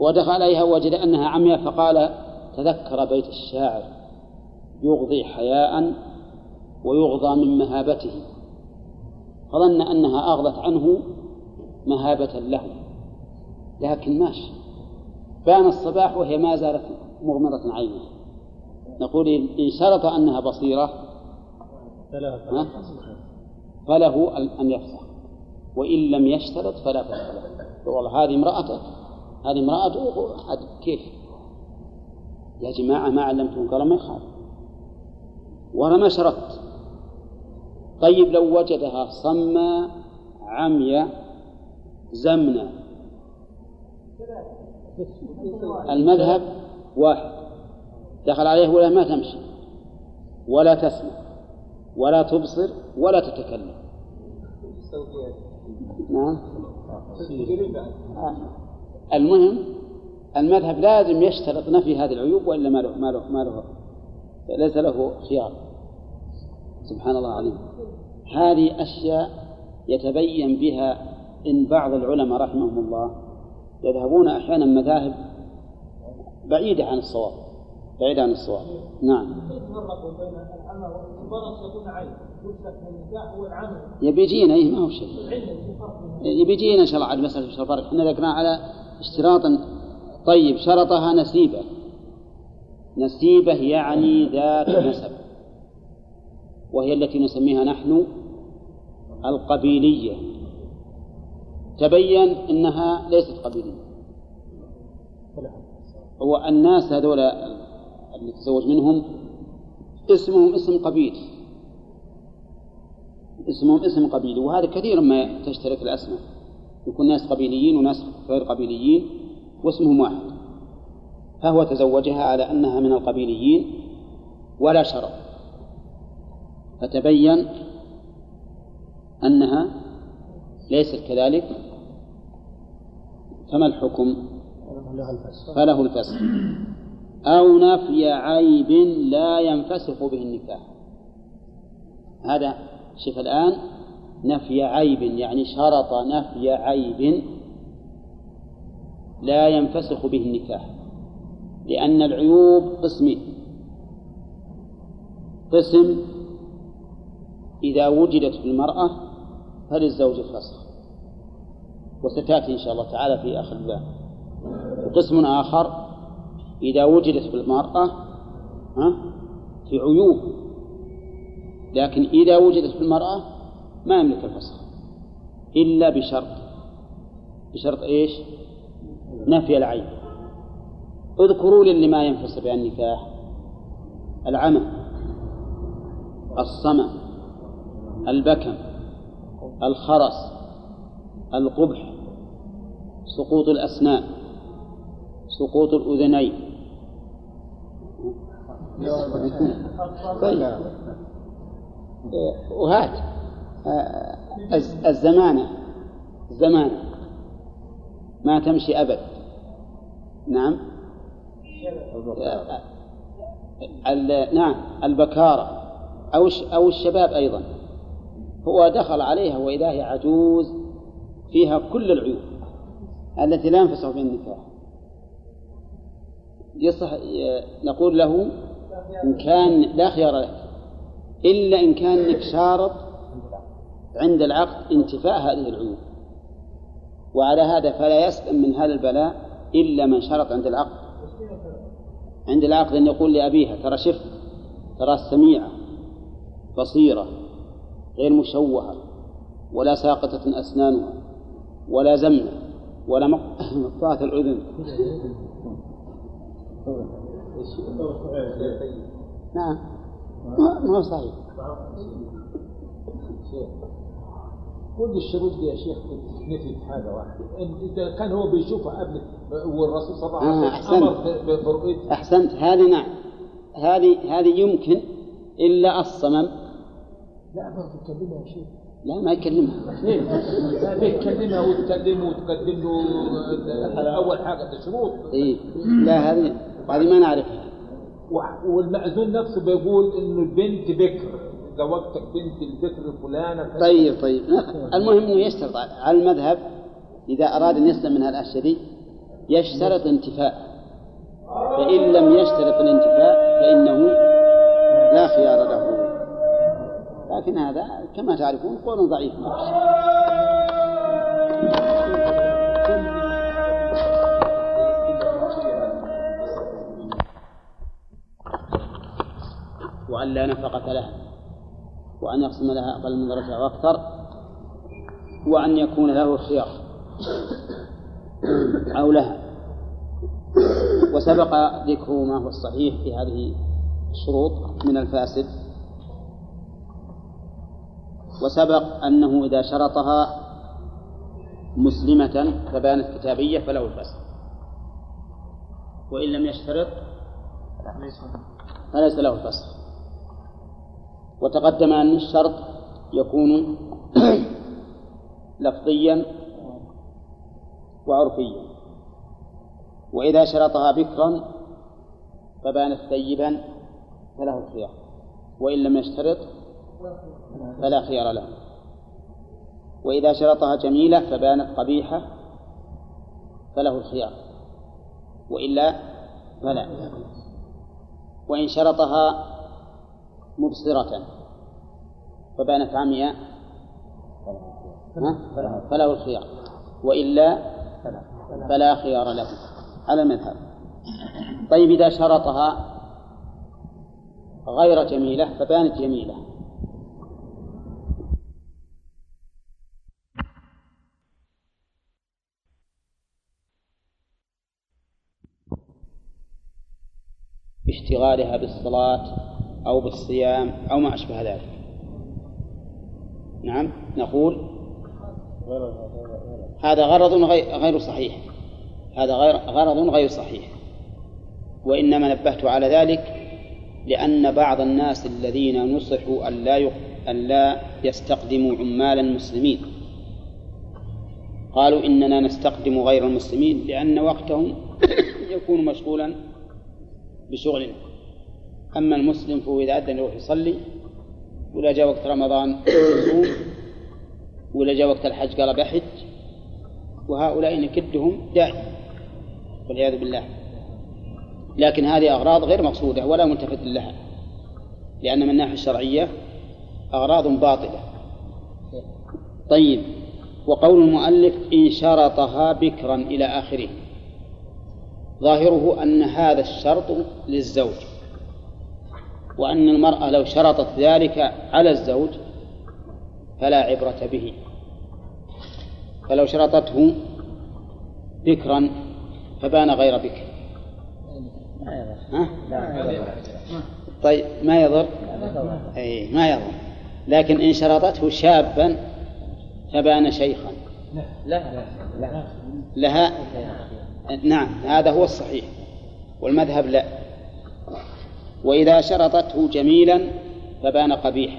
ودخل عليها وجد أنها عمياء فقال تذكر بيت الشاعر يغضي حياء ويغضى من مهابته. فظن أنها أغضت عنه مهابة له. لكن ماشي. بان الصباح وهي ما زالت مغمضة عينه. نقول إن شرط أنها بصيرة فله أن يفسخ. وإن لم يشترط فلا فسخ له. والله هذه امرأته هذه امرأته كيف؟ يا جماعة ما علمتم قال ما يخاف. وأنا ما شرطت طيب لو وجدها صمى عمي زمنا. المذهب واحد. دخل عليه ولا ما تمشي. ولا تسمع ولا تبصر ولا تتكلم. نعم. المهم المذهب لازم يشترط نفي هذه العيوب وإلا ما له ما له ما له ليس له خيار. سبحان الله العظيم. هذه أشياء يتبين بها إن بعض العلماء رحمهم الله يذهبون أحيانا مذاهب بعيدة عن الصواب. بعيدة عن الصواب. نعم. يبي يجينا إيه ما هو شيء. يبي يجينا إن شاء الله. على مسألة الفرق. إحنا ذكرنا على اشتراط طيب شرطها نسيبة. نسيبة يعني ذات نسب. وهي التي نسميها نحن القبيلية. تبين إنها ليست قبيلية. هو الناس هذول اللي تزوج منهم اسمهم اسم قبيل. اسمهم اسم قبيلي وهذا كثير ما تشترك الأسماء. يكون ناس قبيليين وناس غير قبيليين واسمهم واحد. فهو تزوجها على أنها من القبيليين ولا شرط فتبين أنها ليست كذلك فما الحكم؟ فله الفسخ أو نفي عيب لا ينفسخ به النكاح. هذا شوف الآن نفي عيب يعني شرط نفي عيب لا ينفسخ به النكاح لأن العيوب قسمين. قسم إذا وجدت في المرأة فللزوج الفسخ وستأتي إن شاء الله تعالى في آخر الباب. وقسم آخر إذا وجدت في المرأة في عيوب لكن إذا وجدت في المرأة ما يملك الفسخ إلا بشرط. بشرط إيش؟ نفي العين. اذكروا لي اللي ما ينفصل بها النكاح العمى الصمم البكم الخرس القبح سقوط الأسنان سقوط الأذنين. طيب. وهات. الزمانة الزمانة. ما تمشي أبد. نعم. نعم البكارة. أو أو الشباب أيضا. هو دخل عليها وإذا هي عجوز فيها كل العيوب التي لا ينفسخ في النكاح. يصح نقول له إن كان لا خيار لك. إلا إن كان لك شارط عند العقد انتفاء هذه العيوب. وعلى هذا فلا يسلم من هذا البلاء إلا من شرط عند العقد. عند العقد أن يقول لأبيها ترى شف ترى سميعة بصيرة غير مشوهة ولا ساقطة أسنانها ولا زمنة ولا مق- [LAUGHS] مقطعة الأذن. نعم. ما هو صحيح. كل الشروط دي يا شيخ حاجة واحدة. إن إذا كان هو بيشوفها قبل والرسول صلى الله آه، عليه. وسلم أمر ب- برؤيته أحسنت. هذه نعم. هذه هذه يمكن إلا الصمم. لا برضه تكلمها يا شيخ. لا ما يكلمها. لا بيتكلمها وتكلمه وتقدم له أول حاجة ده شروط. إيه. لا هذه هذه ما نعرفها. والمأذون نفسه بيقول انه البنت بكر. زوجتك بنت البكر فلانة كذا. طيب طيب المهم إنه يشترط على المذهب إذا أراد أن يسلم من دي يشترط انتفاء فإن لم يشترط الانتفاء فإنه لا خيار له لكن هذا كما تعرفون قول ضعيف شيء. وأن لا نفقة لها وأن يقسم لها أقل من درجة وأكثر وأن يكون له الخيار أو لها وسبق ذكر ما هو الصحيح في هذه الشروط من الفاسد. وسبق أنه إذا شرطها مسلمة فبانت كتابية فله الفسق. وإن لم يشترط فليس له الفسق. وتقدم أن الشرط يكون [CLEARS THROAT] لفظيا وعرفيا. وإذا شرطها بكرا فبانت ثيبا فله الخيار. وإن لم يشترط فلا خيار له. وإذا شرطها جميلة فبانت قبيحة فله الخيار. وإلا فلا. وإن شرطها مبصرة. فبانت عمياء؟ فله الخيار. وإلا فلا خيار له. على المذهب. طيب إذا شرطها غير جميلة فبانت جميلة. باشتغالها بالصلاة أو بالصيام أو ما أشبه ذلك. نعم نقول هذا غرض غير صحيح. هذا غرض غير صحيح. وإنما نبهت على ذلك لأن بعض الناس الذين نصحوا أن لا أن لا يستقدموا عمالا مسلمين. قالوا إننا نستقدم غير المسلمين لأن وقتهم [COUGHS] يكون مشغولا بشغل أما المسلم فهو إذا أذن يروح يصلي ولا جاء وقت رمضان يصوم ولا جاء وقت الحج قال بحج وهؤلاء نكدهم دائما والعياذ بالله. لكن هذه أغراض غير مقصودة ولا ملتفت لها لأن من الناحية الشرعية أغراض باطلة. طيب وقول المؤلف إن شرطها بكرا إلى آخره. ظاهره أن هذا الشرط للزوج. وأن المرأة لو شرطت ذلك على الزوج فلا عبرة به. فلو شرطته بكرا فبان غير بكر. ها؟ طيب ما يضر؟ أي ما يضر. لكن إن شرطته شابا فبان شيخا. لها؟ نعم هذا هو الصحيح. والمذهب لا. وإذا شرطته جميلا فبان قبيحا؟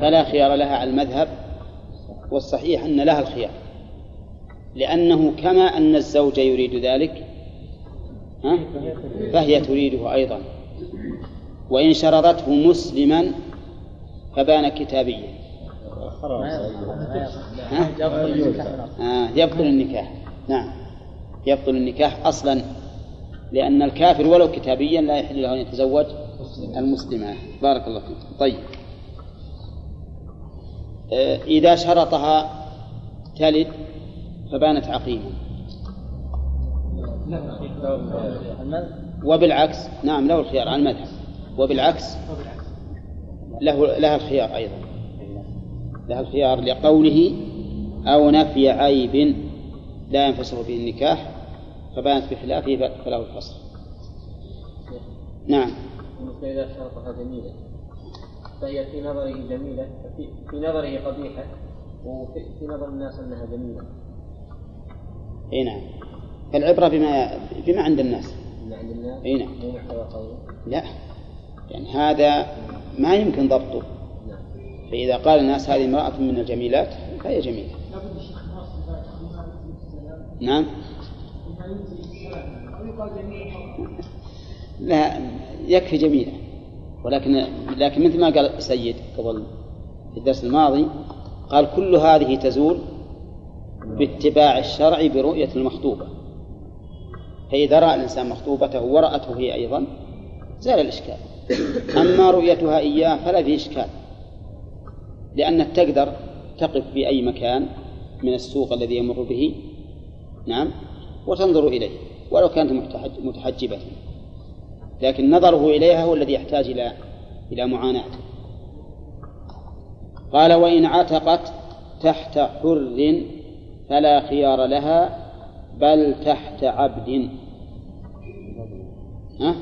فلا خيار لها على المذهب والصحيح أن لها الخيار لأنه كما أن الزوج يريد ذلك؟ فهي تريده أيضا وإن شرطته مسلما فبان كتابيا؟ آه يبطل النكاح نعم يبطل النكاح أصلا لأن الكافر ولو كتابيا لا يحل له أن يتزوج المسلمة بارك الله فيك. طيب. آه، إذا شرطها تلد فبانت عقيما. وبالعكس نعم له الخيار على المذهب. وبالعكس له لها الخيار أيضا. لها الخيار لقوله أو نفي عيب لا ينفسخ به النكاح فبانت بخلافه فله الفصل. نعم. بالنسبة إذا شرطها جميلة فهي في نظره جميلة في, في نظره قبيحة وفي في نظر الناس أنها جميلة. إي نعم. فالعبرة بما بما عند الناس. من عند الناس؟ إي نعم. قوله لا. يعني هذا ما يمكن ضبطه. نعم. فإذا قال الناس هذه امرأة من الجميلات فهي جميلة. نعم. لا يكفي جميلة. ولكن لكن مثل ما قال السيد قبل في الدرس الماضي قال كل هذه تزول باتباع الشرع برؤية المخطوبة. فإذا رأى الإنسان مخطوبته ورأته هي أيضا زال الإشكال. أما رؤيتها إياه فلا فيه إشكال لأنك تقدر تقف في أي مكان من السوق الذي يمر به. نعم. وتنظر إليه ولو كانت متحج- متحجبة. لكن نظره إليها هو الذي يحتاج إلى إلى معاناة. قال وإن عتقت تحت حر فلا خيار لها بل تحت عبد. ها؟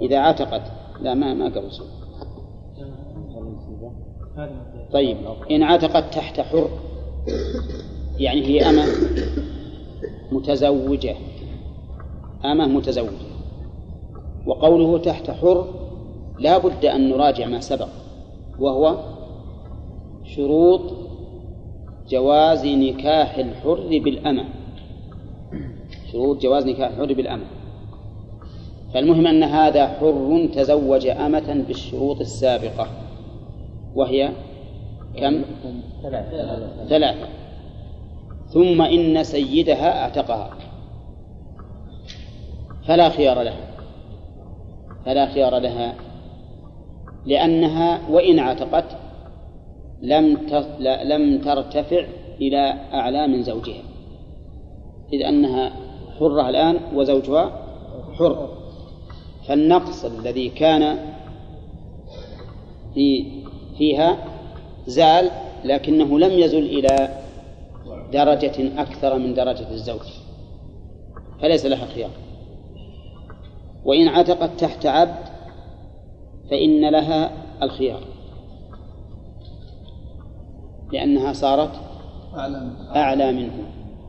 إذا عتقت لا ما ما قبل طيب إن عتقت تحت حر يعني هي أمة. متزوجة. أمة متزوجة. وقوله تحت حر لا بد أن نراجع ما سبق وهو شروط جواز نكاح الحر بالأمة. شروط جواز نكاح الحر بالأمة. فالمهم أن هذا حر تزوج أمة بالشروط السابقة وهي كم؟ ثلاثة. ثم إن سيدها أعتقها. فلا خيار لها. فلا خيار لها. لأنها وإن عتقت لم لم ترتفع إلى أعلى من زوجها. إذ أنها حرة الآن وزوجها حر. فالنقص الذي كان في فيها زال لكنه لم يزل إلى درجة أكثر من درجة الزوج. فليس لها خيار. وإن عتقت تحت عبد فإن لها الخيار. لأنها صارت أعلى منه.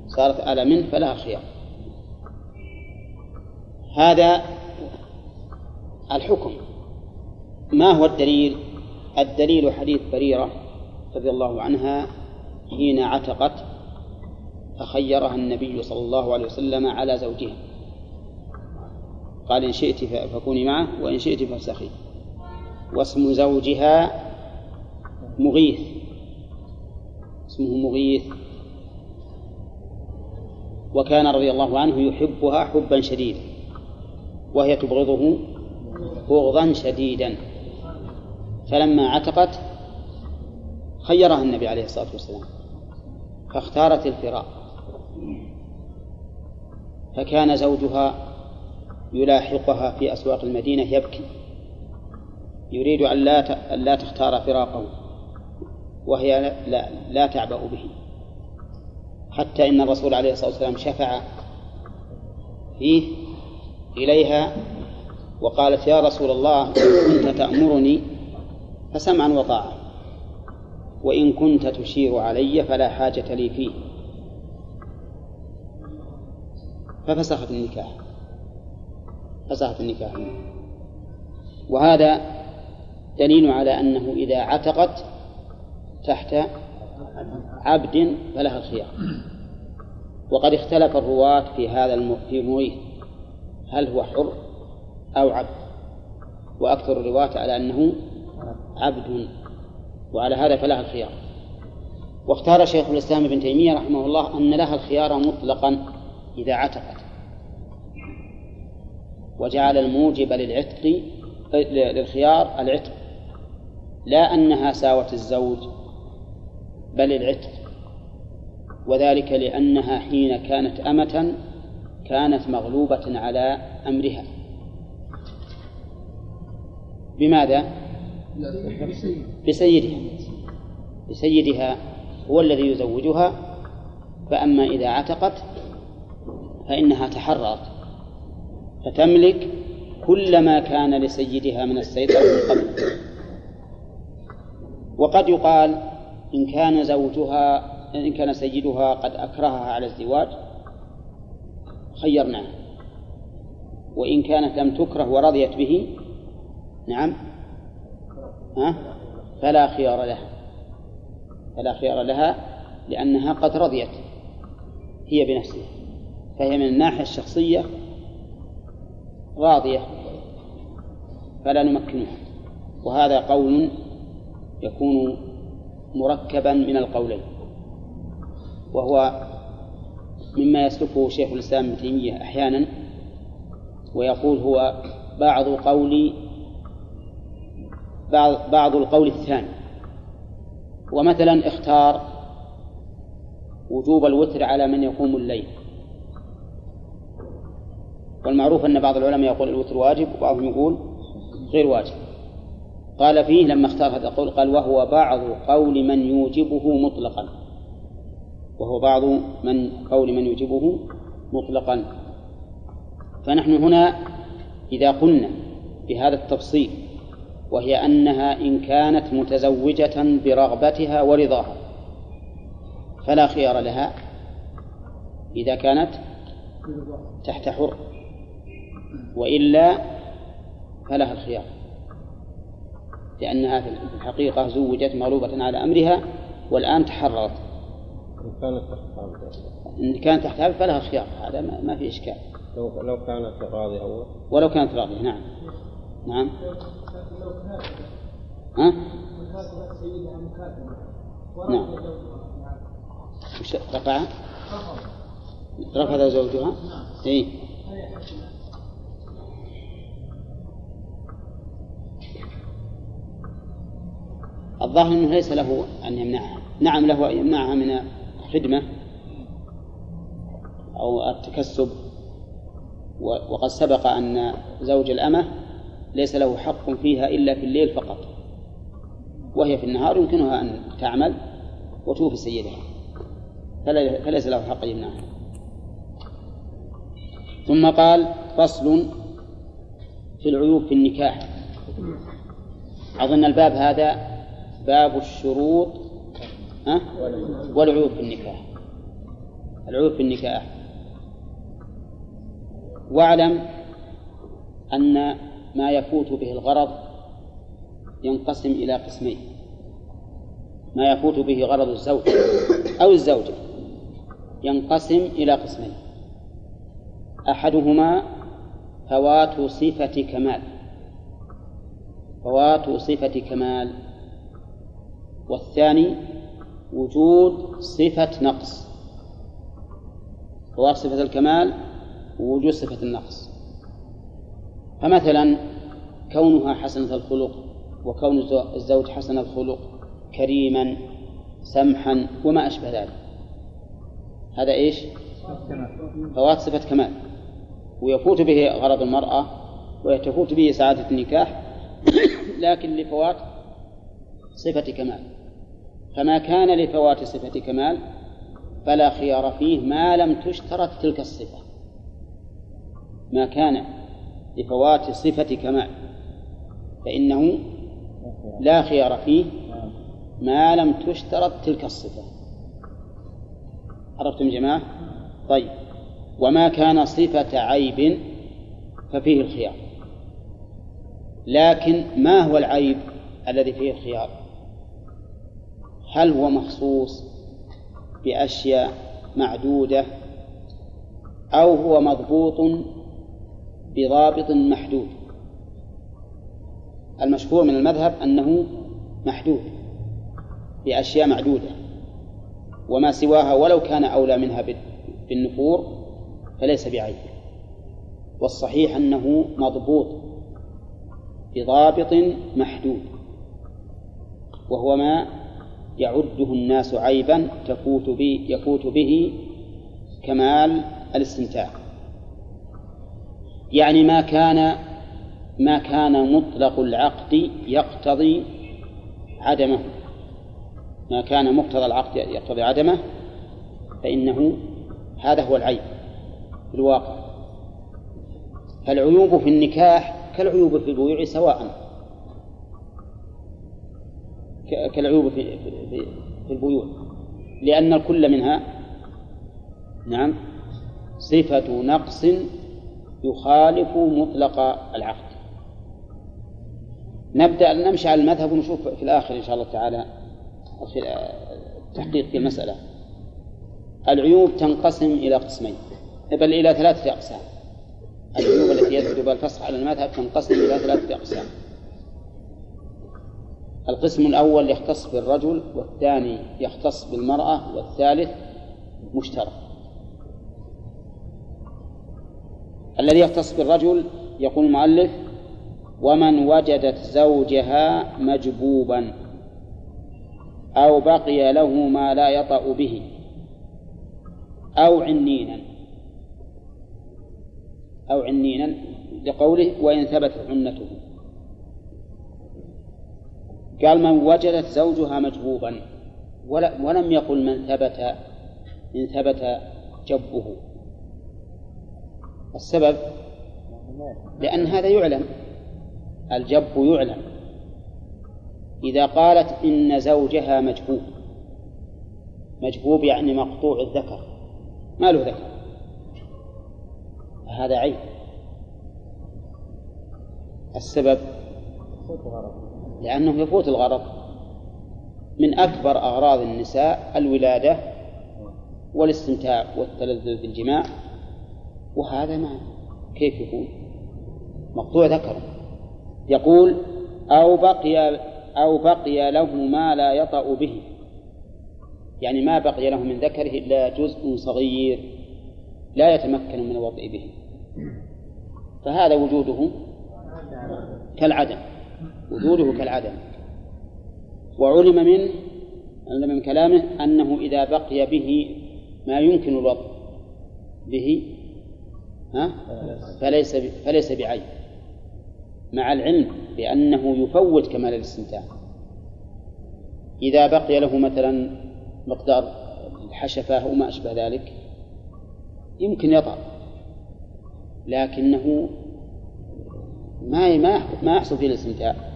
صارت أعلى منه فلها خيار. هذا الحكم. ما هو الدليل؟ الدليل حديث بريرة رضي الله عنها حين عتقت فخيرها النبي صلى الله عليه وسلم على زوجها. قال إن شئت فكوني معه وإن شئت فافسخي واسم زوجها مغيث. اسمه مغيث. وكان رضي الله عنه يحبها حبا شديدا. وهي تبغضه بغضا شديدا. فلما عتقت خيرها النبي عليه الصلاة والسلام. فاختارت الفراق. فكان زوجها يلاحقها في أسواق المدينة يبكي. يريد أن لا أن لا تختار فراقه وهي لا, لا, لا تعبأ به. حتى إن الرسول عليه الصلاة والسلام شفع فيه إليها وقالت يا رسول الله إن كنت تأمرني فسمعا وطاعة وإن كنت تشير علي فلا حاجة لي فيه. ففسخت النكاح. فسخت النكاح. وهذا دليل على أنه إذا عتقت تحت عبد فلها الخيار. وقد اختلف الرواة في هذا. في مغيث هل هو حر أو عبد؟ وأكثر الرواة على أنه عبد. وعلى هذا فلها الخيار. واختار شيخ الإسلام ابن تيمية رحمه الله أن لها الخيار مطلقا إذا عتقت. وجعل الموجب للعتق للخيار العتق. لا أنها ساوت الزوج بل العتق. وذلك لأنها حين كانت أمة كانت مغلوبة على أمرها. بماذا؟ بسيدها. بسيدها هو الذي يزوجها فأما إذا عتقت فإنها تحررت. فتملك كل ما كان لسيدها من السيطرة من قبل. وقد يقال إن كان زوجها إن كان سيدها قد أكرهها على الزواج خيرناها. وإن كانت لم تكره ورضيت به نعم ها فلا خيار لها. فلا خيار لها لأنها قد رضيت هي بنفسها. فهي من الناحية الشخصية راضية فلا نمكنها. وهذا قول يكون مركبا من القولين وهو مما يسلكه شيخ الإسلام ابن تيمية أحيانا ويقول هو بعض قول بعض بعض القول الثاني. ومثلا اختار وجوب الوتر على من يقوم الليل. والمعروف أن بعض العلماء يقول الوتر واجب وبعضهم يقول غير واجب. قال فيه لما اختار هذا القول قال وهو بعض قول من يوجبه مطلقا. وهو بعض من قول من يوجبه مطلقا. فنحن هنا إذا قلنا بهذا التفصيل وهي أنها إن كانت متزوجة برغبتها ورضاها فلا خيار لها إذا كانت تحت حر. وإلا فلها الخيار. لأنها في الحقيقة زوجت مغلوبة على أمرها والآن تحررت. إن كانت تحت عبد إن كانت تحت عبد فلها خيار هذا ما في إشكال. لو لو كانت راضية أول. ولو كانت راضية نعم. نعم. ها؟ نعم. وش رفع؟ رفض زوجها؟ اي الظاهر إنه ليس له أن يمنعها. نعم له أن يمنعها من الخدمة أو التكسب. وقد سبق أن زوج الأمة ليس له حق فيها إلا في الليل فقط. وهي في النهار يمكنها أن تعمل وتوفي سيدها. فليس له حق يمنعها. ثم قال فصل في العيوب في النكاح. أظن الباب هذا باب الشروط ها؟ والعيوب في النكاح. العيوب في النكاح. واعلم أن ما يفوت به الغرض ينقسم إلى قسمين. ما يفوت به غرض الزوج أو الزوجة ينقسم إلى قسمين. أحدهما فوات صفة كمال. فوات صفة كمال. والثاني وجود صفة نقص. فوات صفة الكمال ووجود صفة النقص. فمثلا كونها حسنة الخلق وكون الزو- الزوج حسن الخلق كريما سمحا وما أشبه ذلك. هذا إيش؟ فوات صفة كمال. ويفوت به غرض المرأة ويتفوت به سعادة النكاح [COUGHS] لكن لفوات صفة كمال. فما كان لفوات صفة كمال فلا خيار فيه ما لم تشترط تلك الصفة. ما كان لفوات صفة كمال فإنه لا خيار فيه ما لم تشترط تلك الصفة. عرفتم جماعة؟ طيب وما كان صفة عيب ففيه الخيار. لكن ما هو العيب الذي فيه الخيار؟ هل هو مخصوص بأشياء معدودة أو هو مضبوط بضابط محدود؟ المشهور من المذهب أنه محدود بأشياء معدودة وما سواها ولو كان أولى منها بالنفور فليس بعيب. والصحيح أنه مضبوط بضابط محدود وهو ما يعده الناس عيبا تفوت به يفوت به كمال الاستمتاع. يعني ما كان ما كان مطلق العقد يقتضي عدمه. ما كان مقتضى العقد يقتضي عدمه فإنه هذا هو العيب في الواقع. فالعيوب في النكاح كالعيوب في البيوع سواء كالعيوب في, في, في البيوع. لأن الكل منها نعم صفة نقص يخالف مطلق العقد. نبدأ نمشي على المذهب ونشوف في الآخر إن شاء الله تعالى في التحقيق في المسألة. العيوب تنقسم إلى قسمين بل إلى ثلاثة أقسام. العيوب التي يثبت بها الفصح على المذهب تنقسم إلى ثلاثة أقسام. القسم الأول يختص بالرجل والثاني يختص بالمرأة والثالث مشترك. الذي يختص بالرجل يقول المؤلف ومن وجدت زوجها مجبوبا أو بقي له ما لا يطأ به أو عنينا. أو عنينا لقوله وإن ثبتت عنته. قال من وجدت زوجها مجبوبا ولم يقل من ثبت إن ثبت جبه السبب؟ لأن هذا يعلم. الجب يعلم. إذا قالت إن زوجها مجبوب مجبوب يعني مقطوع الذكر ما له ذكر. هذا عيب. السبب؟ لأنه يفوت الغرض من أكبر أغراض النساء الولادة والاستمتاع والتلذذ بالجماع. وهذا ما كيف يكون؟ مقطوع ذكر. يقول أو بقي أو بقي له ما لا يطأ به. يعني ما بقي له من ذكره إلا جزء صغير لا يتمكن من الوطئ به. فهذا وجوده كالعدم. وجوده كالعدم. وعلم منه علم من كلامه أنه إذا بقي به ما يمكن الوضع به ها؟ فليس فليس بعيب. مع العلم بأنه يفوت كمال الاستمتاع. إذا بقي له مثلا مقدار الحشفة أو ما أشبه ذلك يمكن يطأ. لكنه ما ما ما يحصل فيه الاستمتاع.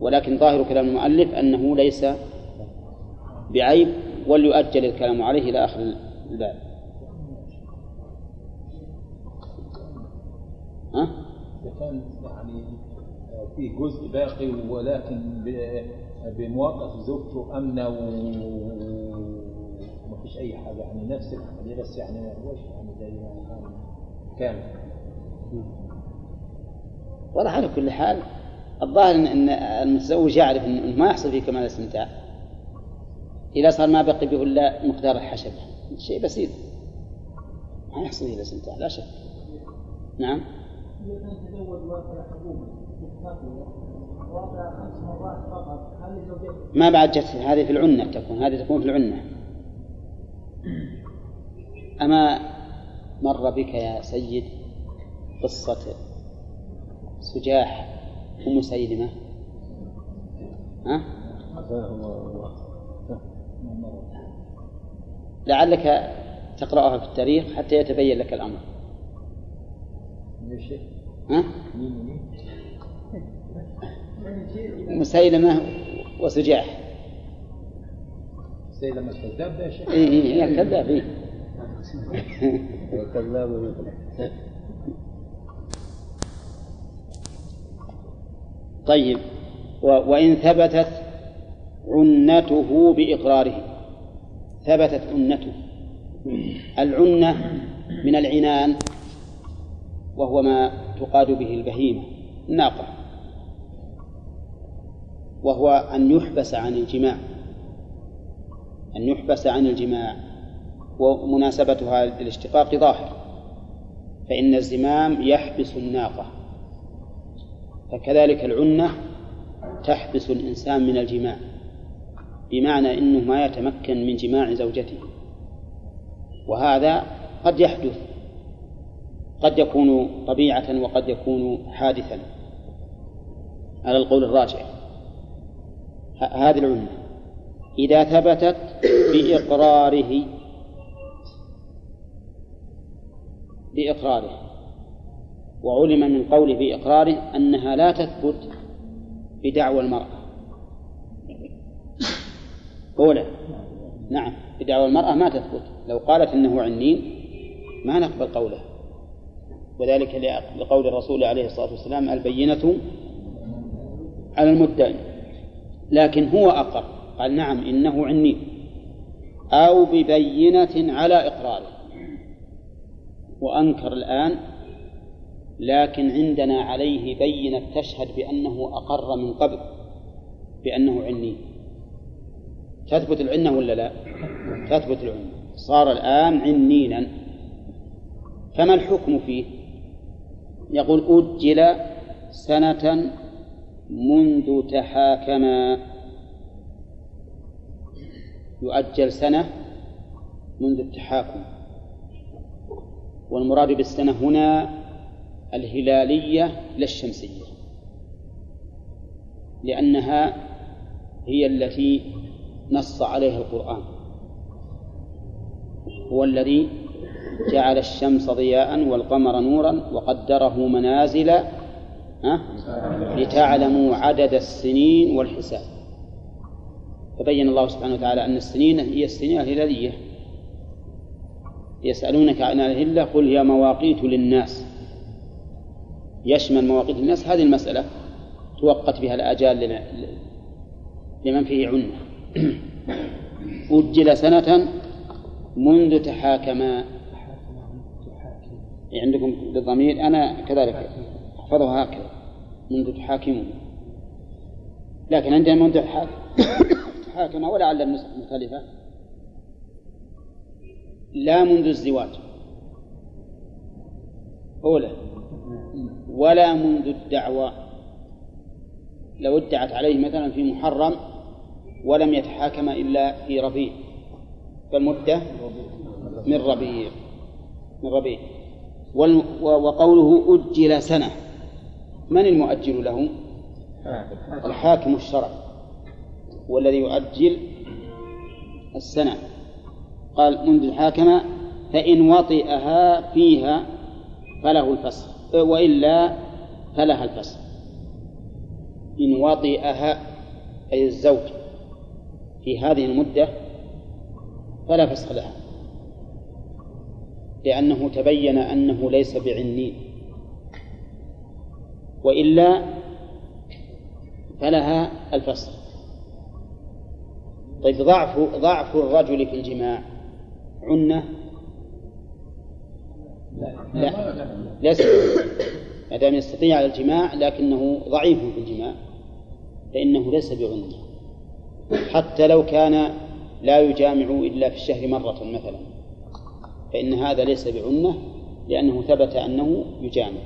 ولكن ظاهر كلام المؤلف أنه ليس بعيب وليؤجل الكلام عليه إلى آخر الباب. ها؟ كان يعني في جزء باقي ولكن بموافقة زوجته أمنة وما فيش أي حاجة. يعني نفس العملية بس يعني ما هوش يعني زي ما كان. ولا على كل حال الظاهر ان المتزوج يعرف إنه ما يحصل فيه كمال الاستمتاع. إذا صار ما بقي به إلا مقدار الحشد. شيء بسيط. ما يحصل فيه الاستمتاع لا شك. نعم. ما بعد جت هذه في العنة تكون. هذه تكون في العنة. أما مر بك يا سيد قصة سجاح ومسيلمة ها؟ لعلك تقرأها في التاريخ حتى يتبين لك الأمر. ها؟ مسيلمة وسجاح. مسيلمة الكذاب يا شيخ اي اي الكذاب اي كذاب. [LAUGHS] طيب. وإن ثبتت عنته بإقراره. ثبتت عنته. العنة من العنان وهو ما تقاد به البهيمة الناقة. وهو أن يحبس عن الجماع. أن يحبس عن الجماع. ومناسبتها للاشتقاق ظاهر. فإن الزمام يحبس الناقة. فكذلك العنة تحبس الإنسان من الجماع بمعنى أنه ما يتمكن من جماع زوجته وهذا قد يحدث قد يكون طبيعة وقد يكون حادثا على القول الراجح. هذه العنة إذا ثبتت بإقراره بإقراره. وعلم من قوله بإقراره أنها لا تثبت بدعوى المرأة. أولى نعم بدعوى المرأة ما تثبت. لو قالت إنه عنين ما نقبل قوله. وذلك لقول الرسول عليه الصلاة والسلام البينة على المدعي. لكن هو أقر قال نعم إنه عنين. أو ببينة على إقراره. وأنكر الآن لكن عندنا عليه بينة تشهد بأنه أقر من قبل بأنه عني. تثبت العنة ولا لا؟ تثبت العنة. صار الآن عنينا. فما الحكم فيه؟ يقول أجل سنة منذ تحاكما. يؤجل سنة منذ التحاكم. والمراد بالسنة هنا الهلالية لا الشمسية لأنها هي التي نص عليها القرآن هو الذي جعل الشمس ضياء والقمر نورا وقدره منازل لتعلموا عدد السنين والحساب. فبين الله سبحانه وتعالى أن السنين هي السنين الهلالية. يسألونك عن الهلة قل هي مواقيت للناس. يشمل مواقيت الناس هذه المسألة توقت بها الآجال لمن فيه عنة [CLEARS THROAT] أجل سنة منذ تحاكما عندكم بالضمير؟ أنا كذلك أحفظها هكذا. منذ تحاكمون لكن عندنا منذ [COUGHS] تحاكما ولعل النسخ مختلفة لا منذ الزواج. أولى ولا منذ الدعوة. لو ادعت عليه مثلا في محرم ولم يتحاكم إلا في ربيع فالمدة من ربيع من ربيع. وقوله أجل سنة من المؤجل له؟ الحاكم. الشرعي والذي يؤجل السنة. قال منذ الحاكمة فإن وطئها فيها فله الفسخ وإلا فلها الفسخ. إن وطئها أي الزوج في هذه المدة فلا فسخ لها. لأنه تبين أنه ليس بعنين. وإلا فلها الفسخ. طيب ضعف ضعف الرجل في الجماع عنة لا. ليس. ما دام يستطيع الجماع لكنه ضعيف في الجماع فإنه ليس بعنة حتى لو كان لا يجامع إلا في الشهر مرة مثلا فإن هذا ليس بعنة لأنه ثبت أنه يجامع.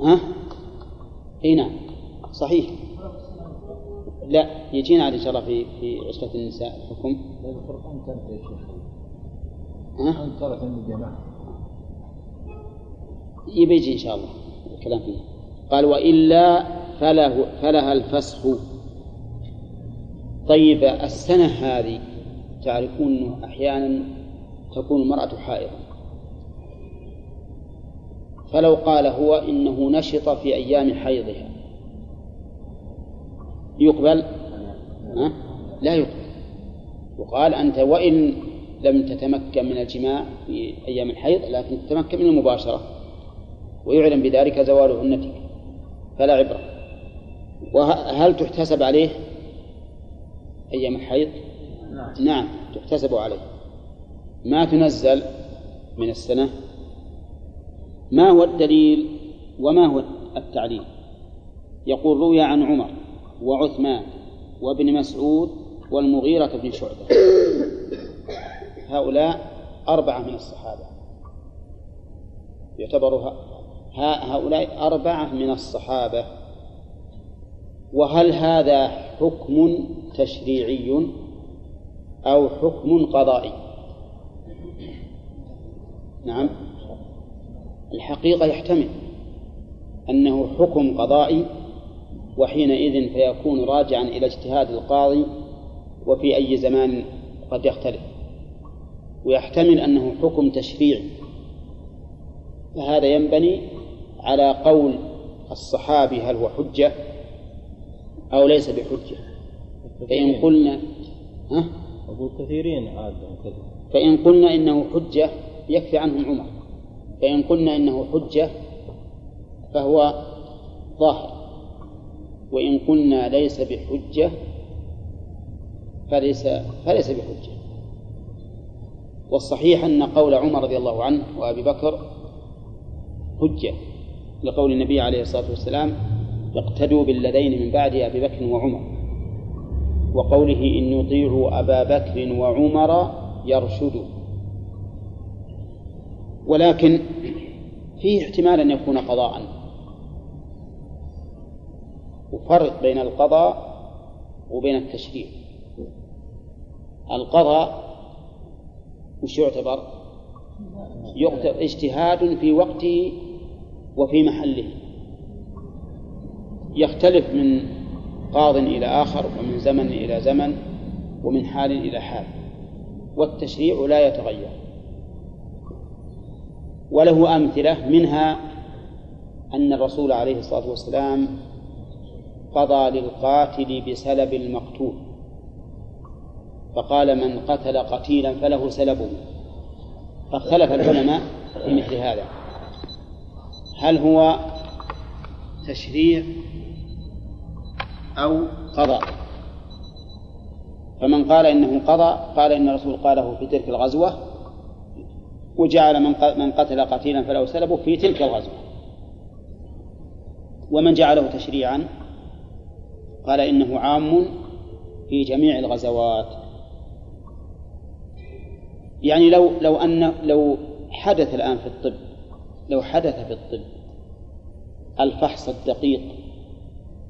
ها؟ إي نعم. صحيح. لا يجينا على إن شاء الله في في عشرة النساء الحكم القرآن؟ أنكرت الجماعة يبي يجي إن شاء الله الكلام فيه. قال وإلا فله فلها الفسخ. طيب السنة هذه تعرفون أنه أحيانا تكون المرأة حائضة فلو قال هو إنه نشط في أيام حيضها يقبل؟ لا يقبل. وقال أنت وإن لم تتمكن من الجماع في أيام الحيض لكن تتمكن من المباشرة ويعلم بذلك زوال عنتك فلا عبرة. وهل تحتسب عليه أيام الحيض؟ نعم, نعم تحتسب عليه. ما تنزل من السنة؟ ما هو الدليل وما هو التعليل؟ يقول روي عن عمر وعثمان وابن مسعود والمغيرة بن شعبة. [COUGHS] هؤلاء أربعة من الصحابة. يعتبر هؤلاء أربعة من الصحابة. وهل هذا حكم تشريعي أو حكم قضائي؟ نعم. الحقيقة يحتمل أنه حكم قضائي وحينئذ فيكون راجعا إلى اجتهاد القاضي وفي أي زمان قد يختلف. ويحتمل أنه حكم تشريعي فهذا ينبني على قول الصحابي هل هو حجة أو ليس بحجة. فإن قلنا ها؟ أقول كثيرين عاد فإن قلنا إنه حجة يكفي عنهم عمر. فإن قلنا إنه حجة فهو ظاهر. وإن قلنا ليس بحجة فليس فليس بحجة. والصحيح أن قول عمر رضي الله عنه وأبي بكر حجة لقول النبي عليه الصلاة والسلام اقتدوا بالذين من بعد أبي بكر وعمر وقوله إن يطيعوا أبا بكر وعمر يرشدوا. ولكن فيه احتمال أن يكون قضاء. وفرق بين القضاء وبين التشريع. القضاء وش يعتبر؟ يعتبر اجتهاد في وقته وفي محله يختلف من قاض إلى آخر ومن زمن إلى زمن ومن حال إلى حال والتشريع لا يتغير وله أمثلة منها أن الرسول عليه الصلاة والسلام قضى للقاتل بسلب المقتول فقال من قتل قتيلا فله سلبه. فاختلف العلماء في مثل هذا. هل هو تشريع أو قضاء؟ فمن قال إنه قضاء قال إن الرسول قاله في تلك الغزوة وجعل من من قتل قتيلا فله سلبه في تلك الغزوة. ومن جعله تشريعا قال إنه عام في جميع الغزوات. يعني لو لو أن لو حدث الآن في الطب لو حدث في الطب الفحص الدقيق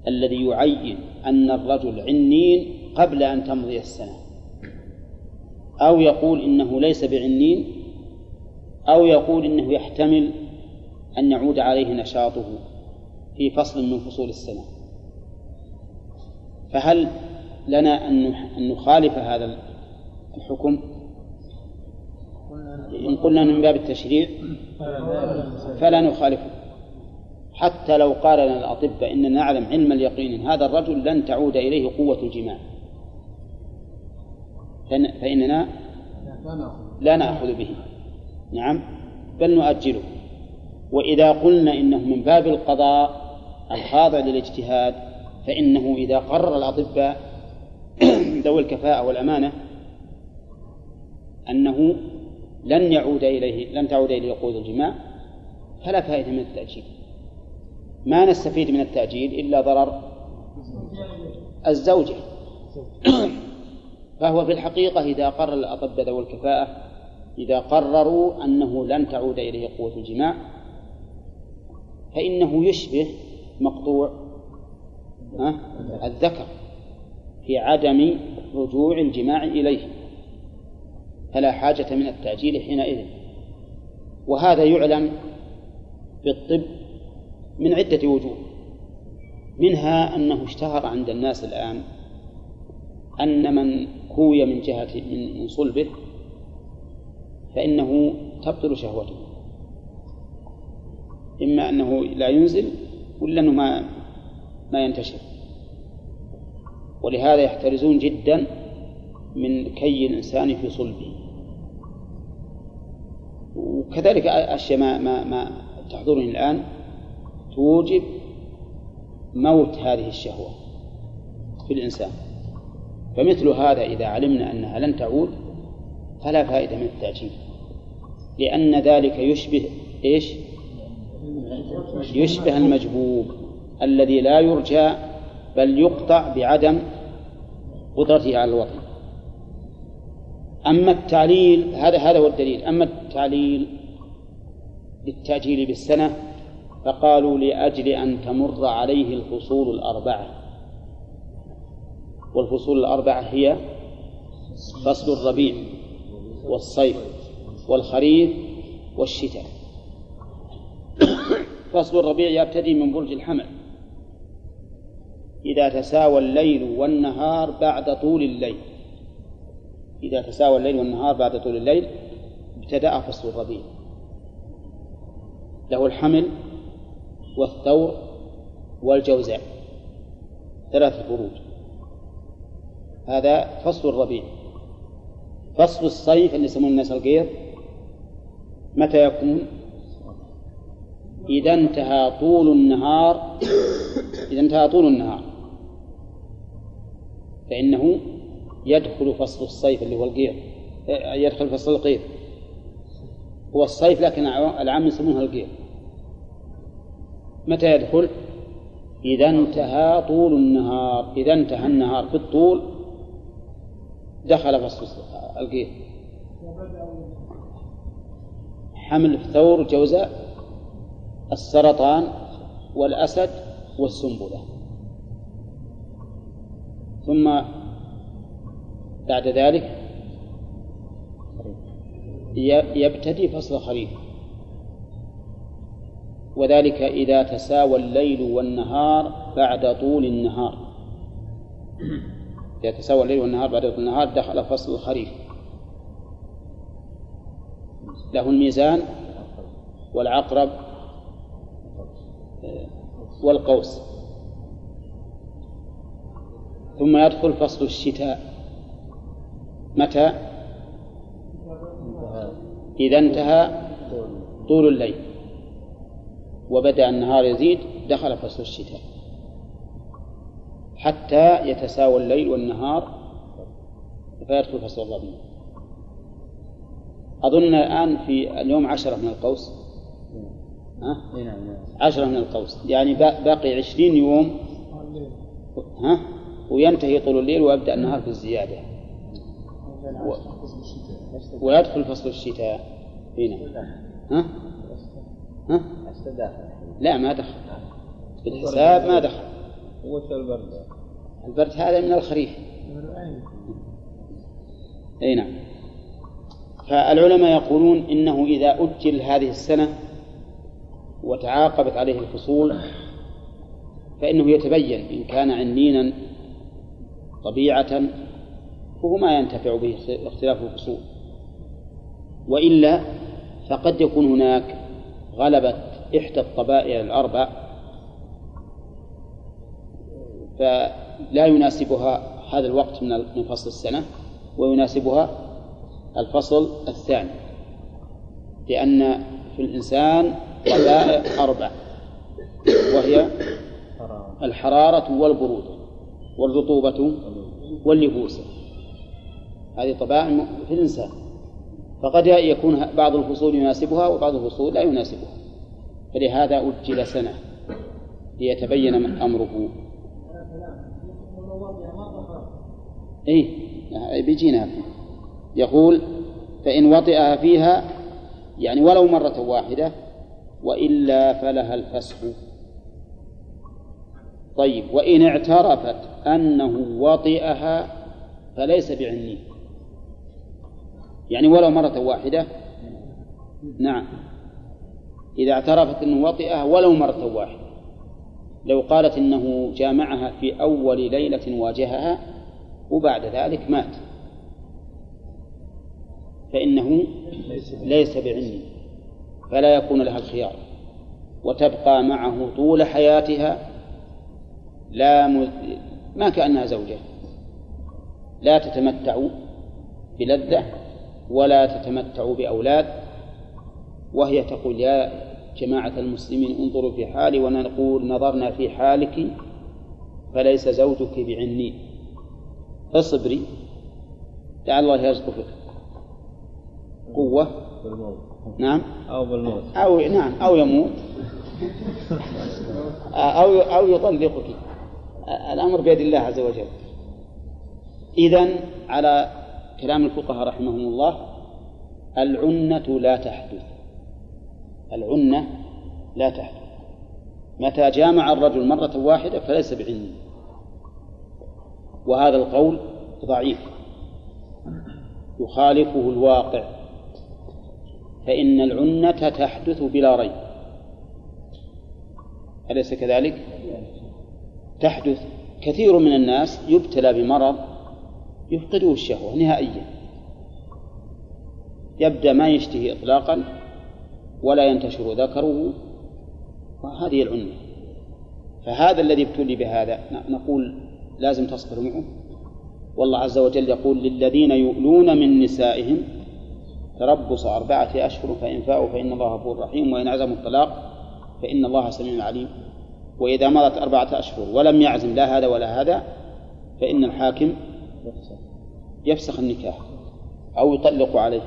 الذي يعين أن الرجل عنين قبل أن تمضي السنة أو يقول إنه ليس بعنين أو يقول إنه يحتمل أن يعود عليه نشاطه في فصل من فصول السنة. فهل لنا أن نخالف هذا الحكم؟ إن قلنا من باب التشريع فلا نخالفه. حتى لو قال لنا الأطباء إننا نعلم علم اليقين إن هذا الرجل لن تعود إليه قوة الجماع. فإننا لا نأخذ به. نعم؟ بل نؤجله. وإذا قلنا إنه من باب القضاء الخاضع للاجتهاد فإنه إذا قرر الأطباء [COUGHS] ذوي الكفاءة والأمانة أنه لن يعود إليه لن تعود إليه قوة الجماع فلا فائدة من التأجيل. ما نستفيد من التأجيل إلا ضرر الزوجة. [CLEARS THROAT] فهو في الحقيقة إذا قرر الأطباء ذوي الكفاءة إذا قرروا أنه لن تعود إليه قوة الجماع فإنه يشبه مقطوع الذكر في عدم رجوع الجماع إليه. فلا حاجة من التأجيل حينئذ. وهذا يعلم بالطب من عدة وجوه. منها أنه اشتهر عند الناس الآن أن من كوي من جهة من صلبه فإنه تبطل شهوته. إما أنه لا ينزل ولا أنه ما ما ينتشر. ولهذا يحترزون جدا من كي الإنسان في صلبه. وكذلك أشياء ما, ما, ما تحضرني الآن توجب موت هذه الشهوة في الإنسان. فمثل هذا إذا علمنا أنها لن تعود فلا فائدة من التأجيل لأن ذلك يشبه إيش؟ يشبه المجبوب الذي لا يرجى بل يقطع بعدم قدرته على الوطن. أما التعليل هذا هذا هو الدليل. أما التعليل للتأجيل بالسنة فقالوا لأجل أن تمر عليه الفصول الأربعة. والفصول الأربعة هي فصل الربيع والصيف والخريف والشتاء. فصل الربيع يبتدي من برج الحمل. إذا تساوى الليل والنهار بعد طول الليل. إذا تساوى الليل والنهار بعد طول الليل ابتدأ فصل الربيع. له الحمل والثور والجوزاء ثلاث فروج هذا فصل الربيع. فصل الصيف اللي يسمونه الناس القير متى يكون؟ إذا انتهى طول النهار إذا انتهى طول النهار. فإنه يدخل فصل الصيف اللي هو القير. يدخل فصل القير. هو الصيف لكن العام يسمونها القير. متى يدخل؟ إذا انتهى طول النهار. إذا انتهى النهار في الطول دخل فصل القير. حمل الثور جوزاء السرطان والأسد والسنبلة. ثم بعد ذلك يبتدي فصل الخريف وذلك إذا تساوى الليل والنهار بعد طول النهار. إذا تساوى الليل والنهار بعد طول النهار دخل فصل الخريف له الميزان والعقرب والقوس. ثم يدخل فصل الشتاء. متى؟ إذا انتهى طول الليل. وبدأ النهار يزيد دخل فصل الشتاء. حتى يتساوى الليل والنهار فيدخل فصل الربيع. أظن الآن في اليوم عشرة من القوس. ها؟ عشرة من القوس. يعني باقي عشرين يوم. ها؟ وينتهي طول الليل ويبدأ النهار في الزيادة. و... ويدخل فصل الشتاء هنا ها؟ ها؟ لا ما دخل في الحساب ما دخل البرد؟ البرد هذا من الخريف اي نعم فالعلماء يقولون إنه إذا أجل هذه السنة وتعاقبت عليه الفصول فإنه يتبين إن كان عنينا طبيعة فهو ما ينتفع به اختلاف الفصول. وإلا فقد يكون هناك غلبة إحدى الطبائع الأربع فلا يناسبها هذا الوقت من فصل السنة ويناسبها الفصل الثاني لأن في الإنسان طبائع أربع وهي الحرارة والبرودة والرطوبة واللبوس هذه طبائع في الإنسان. فقد يكون بعض الفصول يناسبها وبعض الفصول لا يناسبها. فلهذا أجل سنة ليتبين أمره. إيه بيجينا. يقول فإن وطئها فيها يعني ولو مرة واحدة وإلا فلها الفسخ. طيب وإن اعترفت أنه وطئها فليس بعني يعني ولو مرة واحدة. نعم. إذا اعترفت أنه وطئها ولو مرة واحدة. لو قالت إنه جامعها في أول ليلة واجهها وبعد ذلك مات. فإنه ليس بعلم فلا يكون لها الخيار. وتبقى معه طول حياتها لا م... ما كأنها زوجة. لا تتمتع بلذة ولا تتمتع بأولاد وهي تقول يا جماعة المسلمين انظروا في حالي ونقول نظرنا في حالك فليس زوجك بعني. اصبري لعل الله يرزقك قوة. بالموت نعم. أو بالموت. أو نعم أو يموت. أو أو يطلقك. الأمر بيد الله عز وجل. إذن على كلام الفقهاء رحمهم الله العنة لا تحدث. العنة لا تحدث. متى جامع الرجل مرة واحدة فليس بعني وهذا القول ضعيف. يخالفه الواقع. فإن العنة تحدث بلا ريب. أليس كذلك؟ تحدث. كثير من الناس يبتلى بمرض يفقده الشهوة نهائيا. يبدأ ما يشتهي إطلاقا ولا ينتشر ذكره وهذه العنة. فهذا الذي ابتلي بهذا نقول لازم تصبر معه. والله عز وجل يقول للذين يؤلون من نسائهم تربص أربعة أشهر فإن فاءوا فإن الله غفور رحيم وإن عزموا الطلاق فإن الله سميع عليم. وإذا مضت أربعة أشهر ولم يعزم لا هذا ولا هذا فإن الحاكم يفسخ. النكاح أو يطلق عليه.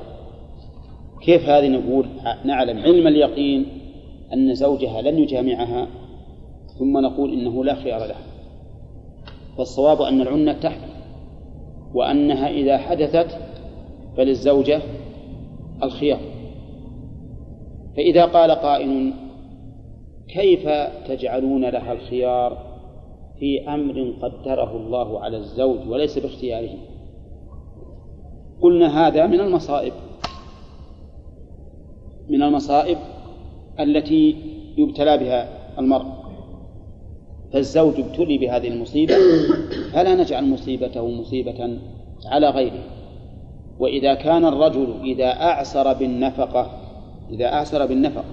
كيف هذه نقول؟ نعلم علم اليقين أن زوجها لن يجامعها ثم نقول إنه لا خيار له فالصواب أن العنة تحدث وأنها إذا حدثت فللزوجة الخيار. فإذا قال قائل كيف تجعلون لها الخيار؟ في أمر قدره الله على الزوج وليس باختياره. قلنا هذا من المصائب. من المصائب التي يبتلى بها المرء. فالزوج ابتلي بهذه المصيبة فلا نجعل مصيبته مصيبة على غيره. وإذا كان الرجل إذا أعسر بالنفقة إذا أعسر بالنفقة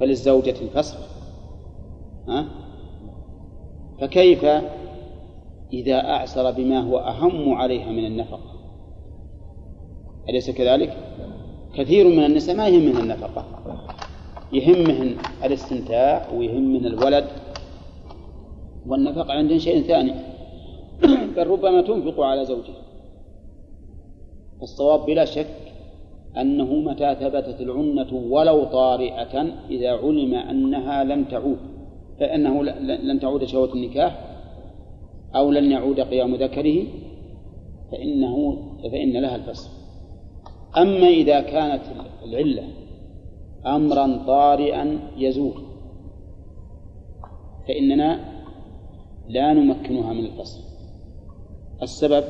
فللزوجة الفسخ. ها؟ فكيف إذا أعسر بما هو أهم عليها من النفقة؟ أليس كذلك؟ كثير من النساء ما يهمهن النفقة. يهمهن الاستمتاع ويهمهن الولد والنفقة عندهن شيء ثاني. [CLEARS THROAT] بل ربما تنفق على زوجها. الصواب بلا شك أنه متى ثبتت العنة ولو طارئة إذا علم أنها لن تعود. فإنه لن تعود شهوة النكاح أو لن يعود قيام ذكره فإنه فإن لها الفسخ أما إذا كانت العلة أمرا طارئا يزول فإننا لا نمكنها من الفصل. السبب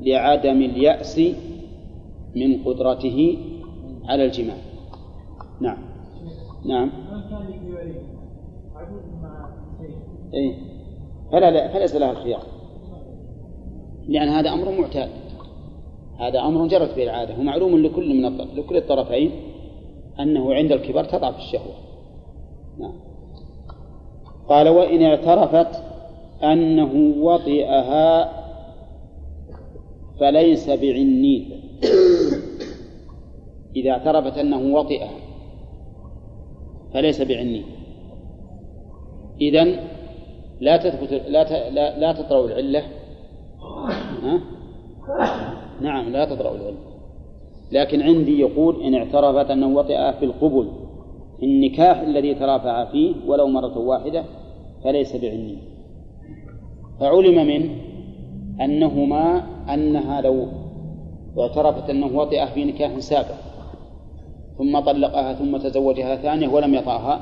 لعدم اليأس من قدرته على الجماع. نعم. نعم. إيه. فلا فليس لها الخيار. لأن هذا أمر معتاد. هذا أمر جرت به العادة. ومعلوم لكل من لكل الطرفين أنه عند الكبر تضعف الشهوة. نعم. قال وإن اعترفت أنه وطئها فليس بعنين إذا اعترفت أنه وطئها فليس بعنين إذن لا تثبت لا لا, لا تطرأ العلة. ها؟ نعم لا تطرأ العلة. لكن عندي يقول إن اعترفت أنه وطئ في القبل النكاح الذي ترافع فيه ولو مرة واحدة فليس بعني فعلم منه أنهما أنها لو اعترفت أنه وطئ في نكاح سابق ثم طلقها ثم تزوجها ثانية ولم يطعها.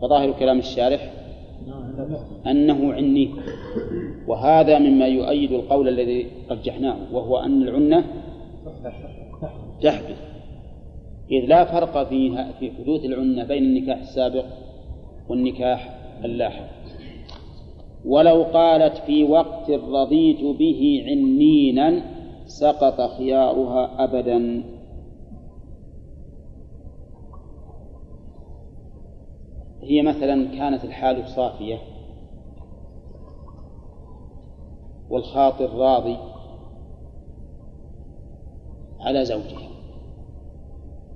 فظاهر كلام الشارح أنه عني. وهذا مما يؤيد القول الذي رجحناه وهو أن العنة تحدث إذ لا فرق فيها في حدوث العنة بين النكاح السابق والنكاح اللاحق. ولو قالت في وقت رضيت به عنينا سقط خيارها أبدا. هي مثلا كانت الحال صافية والخاطر راضي على زوجها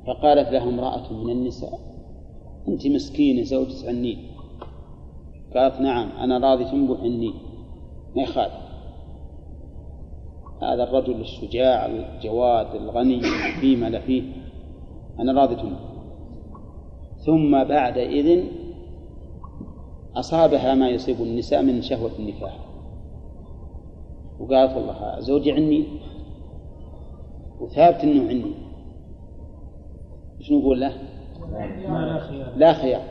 فقالت لها امرأة من النساء أنت مسكينة زوجة عنين قالت نعم أنا راضي تنبح عني ما يخالف. هذا الرجل الشجاع الجواد الغني فيما لا فيه أنا راضي تنبح. ثم بعد إذن أصابها ما يصيب النساء من شهوة النكاح. وقالت والله زوجي عني؟ وثابت إنه عني. إيش نقول له؟ لا خيار.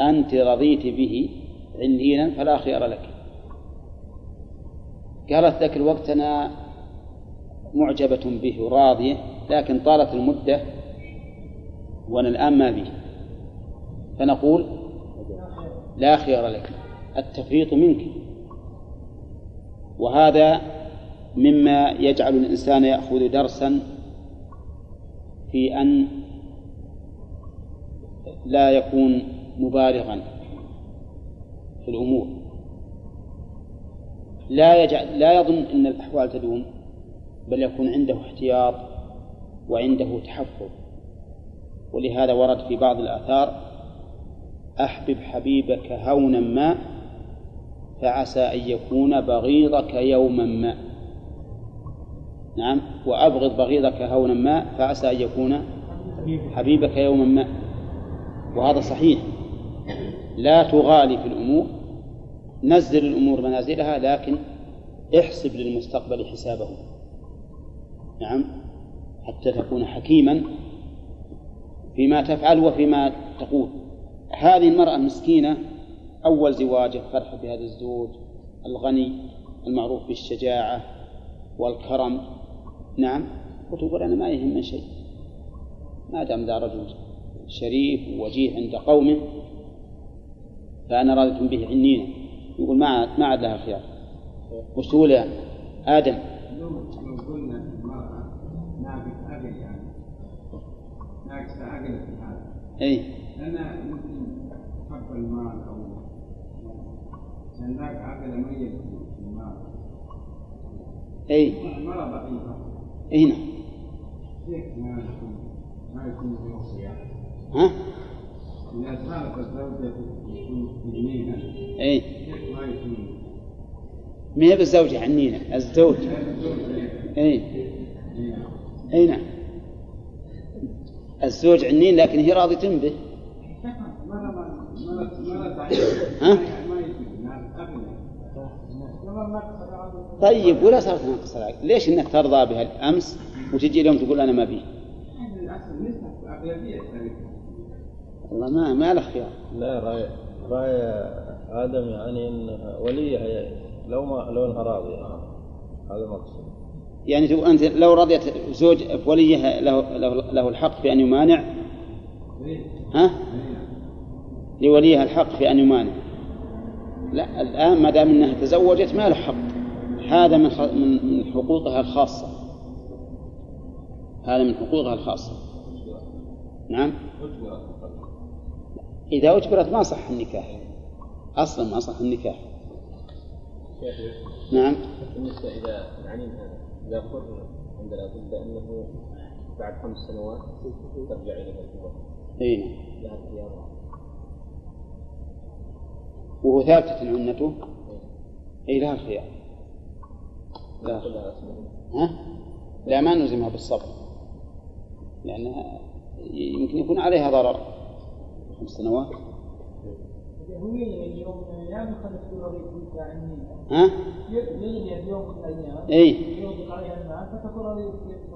أنت رضيت به عنينا فلا خيار لك. قالت ذاك الوقت أنا معجبة به وراضية لكن طالت المدة وأنا الآن ما به فنقول لا خيار لك التفريط منك. وهذا مما يجعل الإنسان يأخذ درسا في أن لا يكون مبالغا في الأمور. لا يجعل لا يظن أن الأحوال تدوم بل يكون عنده احتياط وعنده تحفظ. ولهذا ورد في بعض الآثار أحبب حبيبك هونا ما فعسى أن يكون بغيضك يوما ما. نعم وأبغض بغيضك هونا ما فعسى أن يكون حبيبك يوما ما. وهذا صحيح. لا تغالي في الأمور. نزل الأمور منازلها لكن احسب للمستقبل حسابه. نعم حتى تكون حكيما فيما تفعل وفيما تقول. هذه المرأة المسكينة أول زواجه فرح بهذا الزوج الغني المعروف بالشجاعة والكرم. نعم. وتقول أنا ما يهم شيء. ما دام ذا رجل شريف ووجيه عند قومه فأنا راضية به عنينا يقول ما عاد ما عاد لها خيار. وش تقول يا آدم؟ لو قلنا المرأة ناقص عقل يعني ناقص عقل في هذا أي أنا المال أو عشان ذاك عقل ميت في المال أي. المرأة ضعيفة أي نعم. كيف ما يكون يكون له خيار ها؟ إذا كانت الزوجة تكون جنينة أي. كيف ما يكون ما هي بالزوجة عنينا الزوج. أي. أي نعم. الزوج عنين لكن هي راضية به مرة مرة مرة ضعيفة ها؟ طيب ولا صارت ناقص العقل ليش إنك ترضى بها الامس وتجي اليوم تقول أنا ما بي؟ والله ما ما له خيار. لا رأي رأي آدم يعني إن وليها هي لو ما لو إنها راضية. هذا المقصود. يعني تقول أنت لو رضيت زوج وليه له له, له الحق في ان يمانع ها؟ لوليها الحق في أن يمانع. لا الآن ما دام إنها تزوجت ما له حق. هذا من من حقوقها الخاصة. هذا من حقوقها الخاصة. نعم؟ إذا أجبرت ما صح النكاح. أصلا ما صح النكاح. نعم؟ بالنسبة إلى العنين هذا إذا قر عند الأطباء أنه بعد خمس سنوات ترجع إلى الكبر أي نعم. وهو ثابتة عنته أي لها الخيار لا ها؟ لا ما نلزمها بالصبر. لأنها يمكن يكون عليها ضرر. خمس سنوات. ها؟ هذه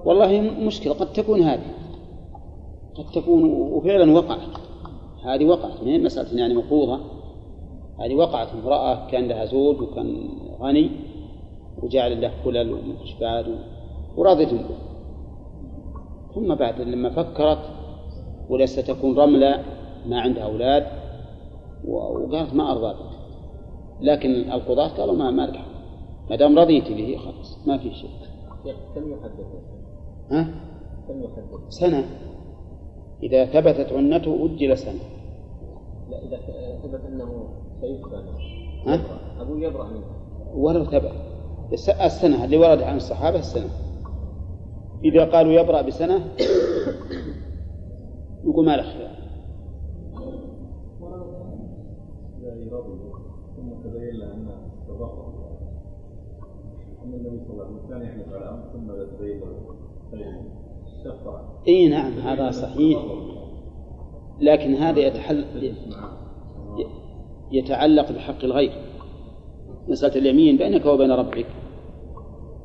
والله مشكلة قد تكون هذه. قد تكون وفعلا وقعت. هذه وقعت ما مسألة يعني مفروضة هذه وقعت امرأة كان لها زوج وكان غني وجعل له كلل ومشبات ورضيت به ثم بعد لما فكرت ولا ستكون رملة ما عندها أولاد وقالت ما أرضى بك. لكن القضاة قالوا ما ما لك حق. ما دام رضيت به خلاص ما في شيء. كم يحدد ها؟ كم يحدد سنة. إذا ثبتت عنته أجل سنة. لا إذا ثبت أنه ها؟ أقول يبرأ منها ولو الس- السنة اللي ورد عن الصحابة السنة. إذا قالوا يبرأ بسنة يقول ما له ثم تبين له تضرر أن النبي صلى الله عليه وسلم كان يحلف على أمر ثم تبين له. إي نعم هذا صحيح. لكن هذا يتحل يتعلق بحق الغير. مسألة اليمين بينك وبين ربك.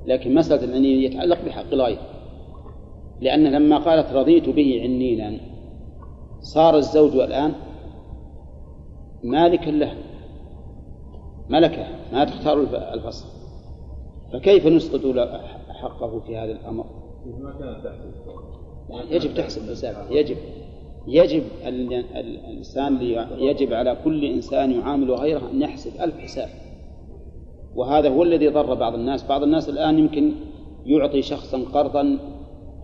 لكن مسألة العنين يتعلق بحق الغير. لأن لما قالت رضيت به عنينا صار الزوج الآن مالكا له. ملكة ما تختار الفصل. فكيف نسقط حقه في هذا الأمر؟ يجب تحسب حسابه يجب. يجب ال- ال- الإنسان يجب على كل إنسان يعامل غيره أن يحسب ألف حساب. وهذا هو الذي ضر بعض الناس. بعض الناس الآن يمكن يعطي شخصا قرضا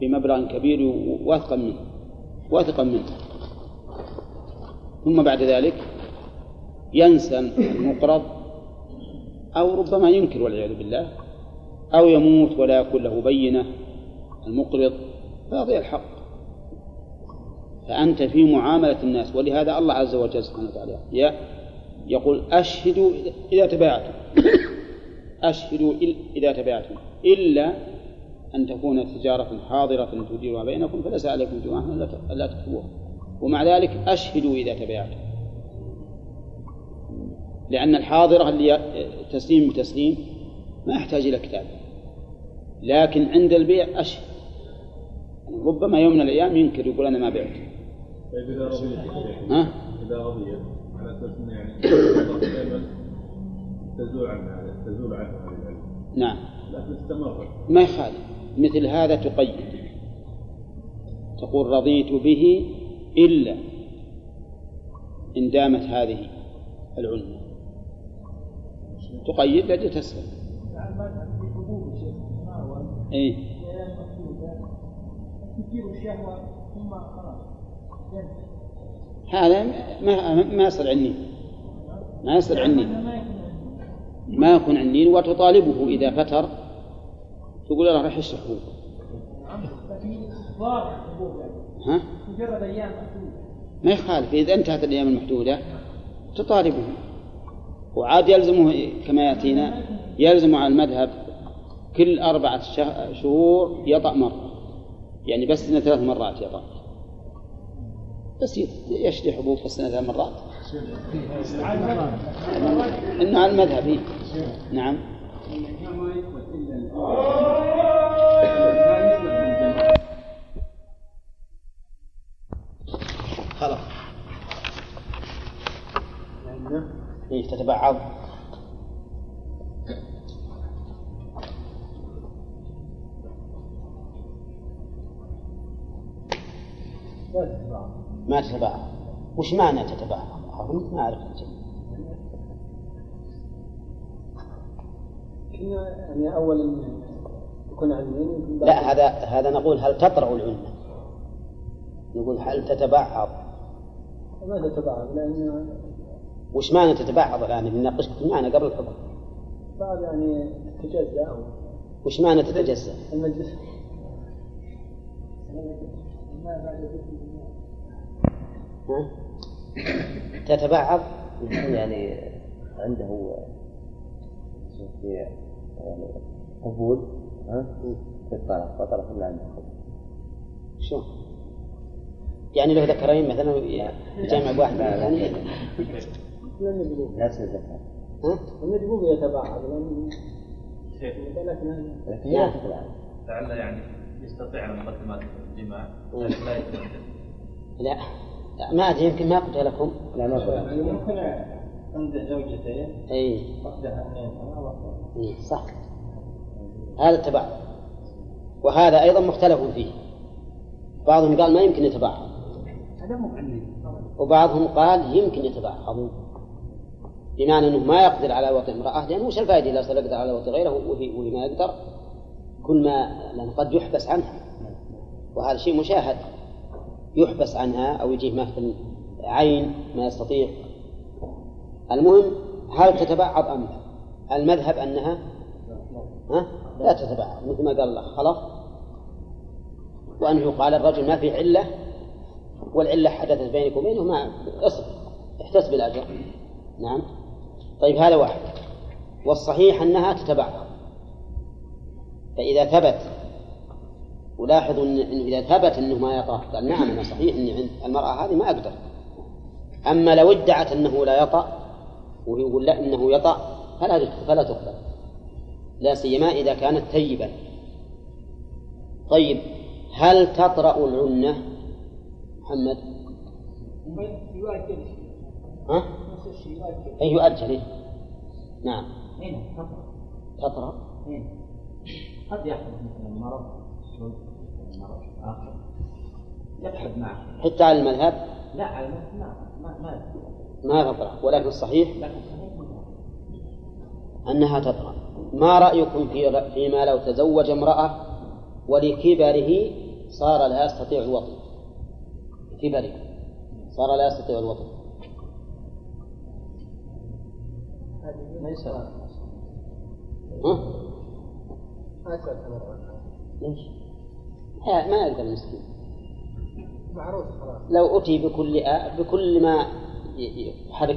بمبلغ كبير واثقا منه واثقا منه. ثم بعد ذلك ينسى المقرض أو ربما ينكر والعياذ بالله أو يموت ولا يكون له بينة المقرض فيضيع الحق. فأنت في معاملة الناس ولهذا الله عز وجل سبحانه وتعالى يقول أشهدوا إذا تبايعتم. [COUGHS] أشهدوا إذا تبايعتم. إلا أن تكون تجارة حاضرة تديرها بينكم فليس عليكم جناح ألا تكتبوها. ومع ذلك أشهدوا إذا تبايعتم. لأن الحاضرة اللي تسليم بتسليم ما يحتاج إلى كتاب. لكن عند البيع أشهد. ربما يوم من الأيام ينكر يقول أنا ما بعت. طيب إذا رضيت. ها؟ إذا رضيت. على أساس إنه يعني دائما تزول عنها تزول عنها هذه العلم. نعم. لكن استمرت ما يخالف. مثل هذا تقيد. تقول رضيت به إلا إن دامت هذه العلمة تقيد لأجل تسهل إيه. هذا ما ما يصل عني. ما يصل عني. ما يكون عنين وتطالبه إذا فتر. تقول له راح اشرح هو ها؟ مجرد أيام محدوده ما يخالف. إذا انتهت الأيام المحدودة تطالبه. وعاد يلزمه كما يأتينا. يلزم على المذهب كل أربعة شه- شهور يطأ مرة يعني بس ثلاث مرات يطأ. بس يت- يشتري حبوب في السنة ثلاث مرات. إنه على المذهب إيه. نعم. ما يثبت الا لا خلاص. إيه تتبعض. ما تتبعض وش معنى تتبعض؟ أظن ما أعرف يعني اول يكون علمين لا هذا هذا نقول هل تطرأ العلة؟ نقول هل تتبعض؟ ما تتبعض لأن وش معنى تتبعض الآن؟ بنناقشك في المعنى قبل الحكم. بعد يعني تجزأ أو وش معنى تتجزأ؟ المجلس؟ تتبعض؟ يعني عنده يعني قبول ها؟ في الطرف وطرف اللي عنده قبول شو؟ يعني له ذكرين مثلا يجمع بواحد من الثاني لا زكاة ها؟ يجبوه يتباعد لأن لكن لا. لعل يعني يستطيع على مقدمات الجماع. مم. لكن لا. يتمكن لا لا ما أدري يمكن ما قلت لكم. لا ما طلع يعني ممكن عنده زوجتين. إي. صح. هذا التبعض وهذا أيضا مختلف فيه. بعضهم قال ما يمكن يتبعض هذا مو عني وبعضهم قال يمكن يتبعض بمعنى أنه ما يقدر على وطئ امرأة لأنه وش الفائدة إذا صار يقدر على وطئ غيره وهي, وهي ما يقدر؟ كل ما لأنه قد يحبس عنها. وهذا شيء مشاهد. يحبس عنها أو يجيه مثل عين ما يستطيع. المهم هل تتبعض أم لا؟ المذهب أنها ها؟ لا تتبعض مثل ما قال الله خلق وأنه قال الرجل ما في علة والعلة حدثت بينك وبينه ما اصبر احتسب الأجر نعم. طيب هذا واحد. والصحيح أنها تتبعض. فإذا ثبت ولاحظوا إن إذا ثبت أنه ما يطأ قال نعم أنا صحيح أني عند المرأة هذه ما أقدر. أما لو ادعت أنه لا يطأ وهو يقول لا إنه يطأ فلا فلا تقبل. لا سيما إذا كانت ثيبا طيب هل تطرأ العنة؟ محمد؟ يؤجل ها؟ أي يؤجل إيه؟ نعم. هنا تطرأ؟ تطرأ؟ هنا قد يحدث مثلا مرض يبحث معه. حتى على المذهب؟ لا على المثل ما ما ما تطرأ ولكن الصحيح؟ لكن صحيح ما أنها تطرأ ما رأيكم في فيما لو تزوج امرأة ولكبره صار لا يستطيع الوطن؟ كبره. صار لا يستطيع الوطن. ليس ها؟ ليش؟ ما يقدر المسكين. معروف خلاص. لو أتي بكل آ... بكل ما يحرك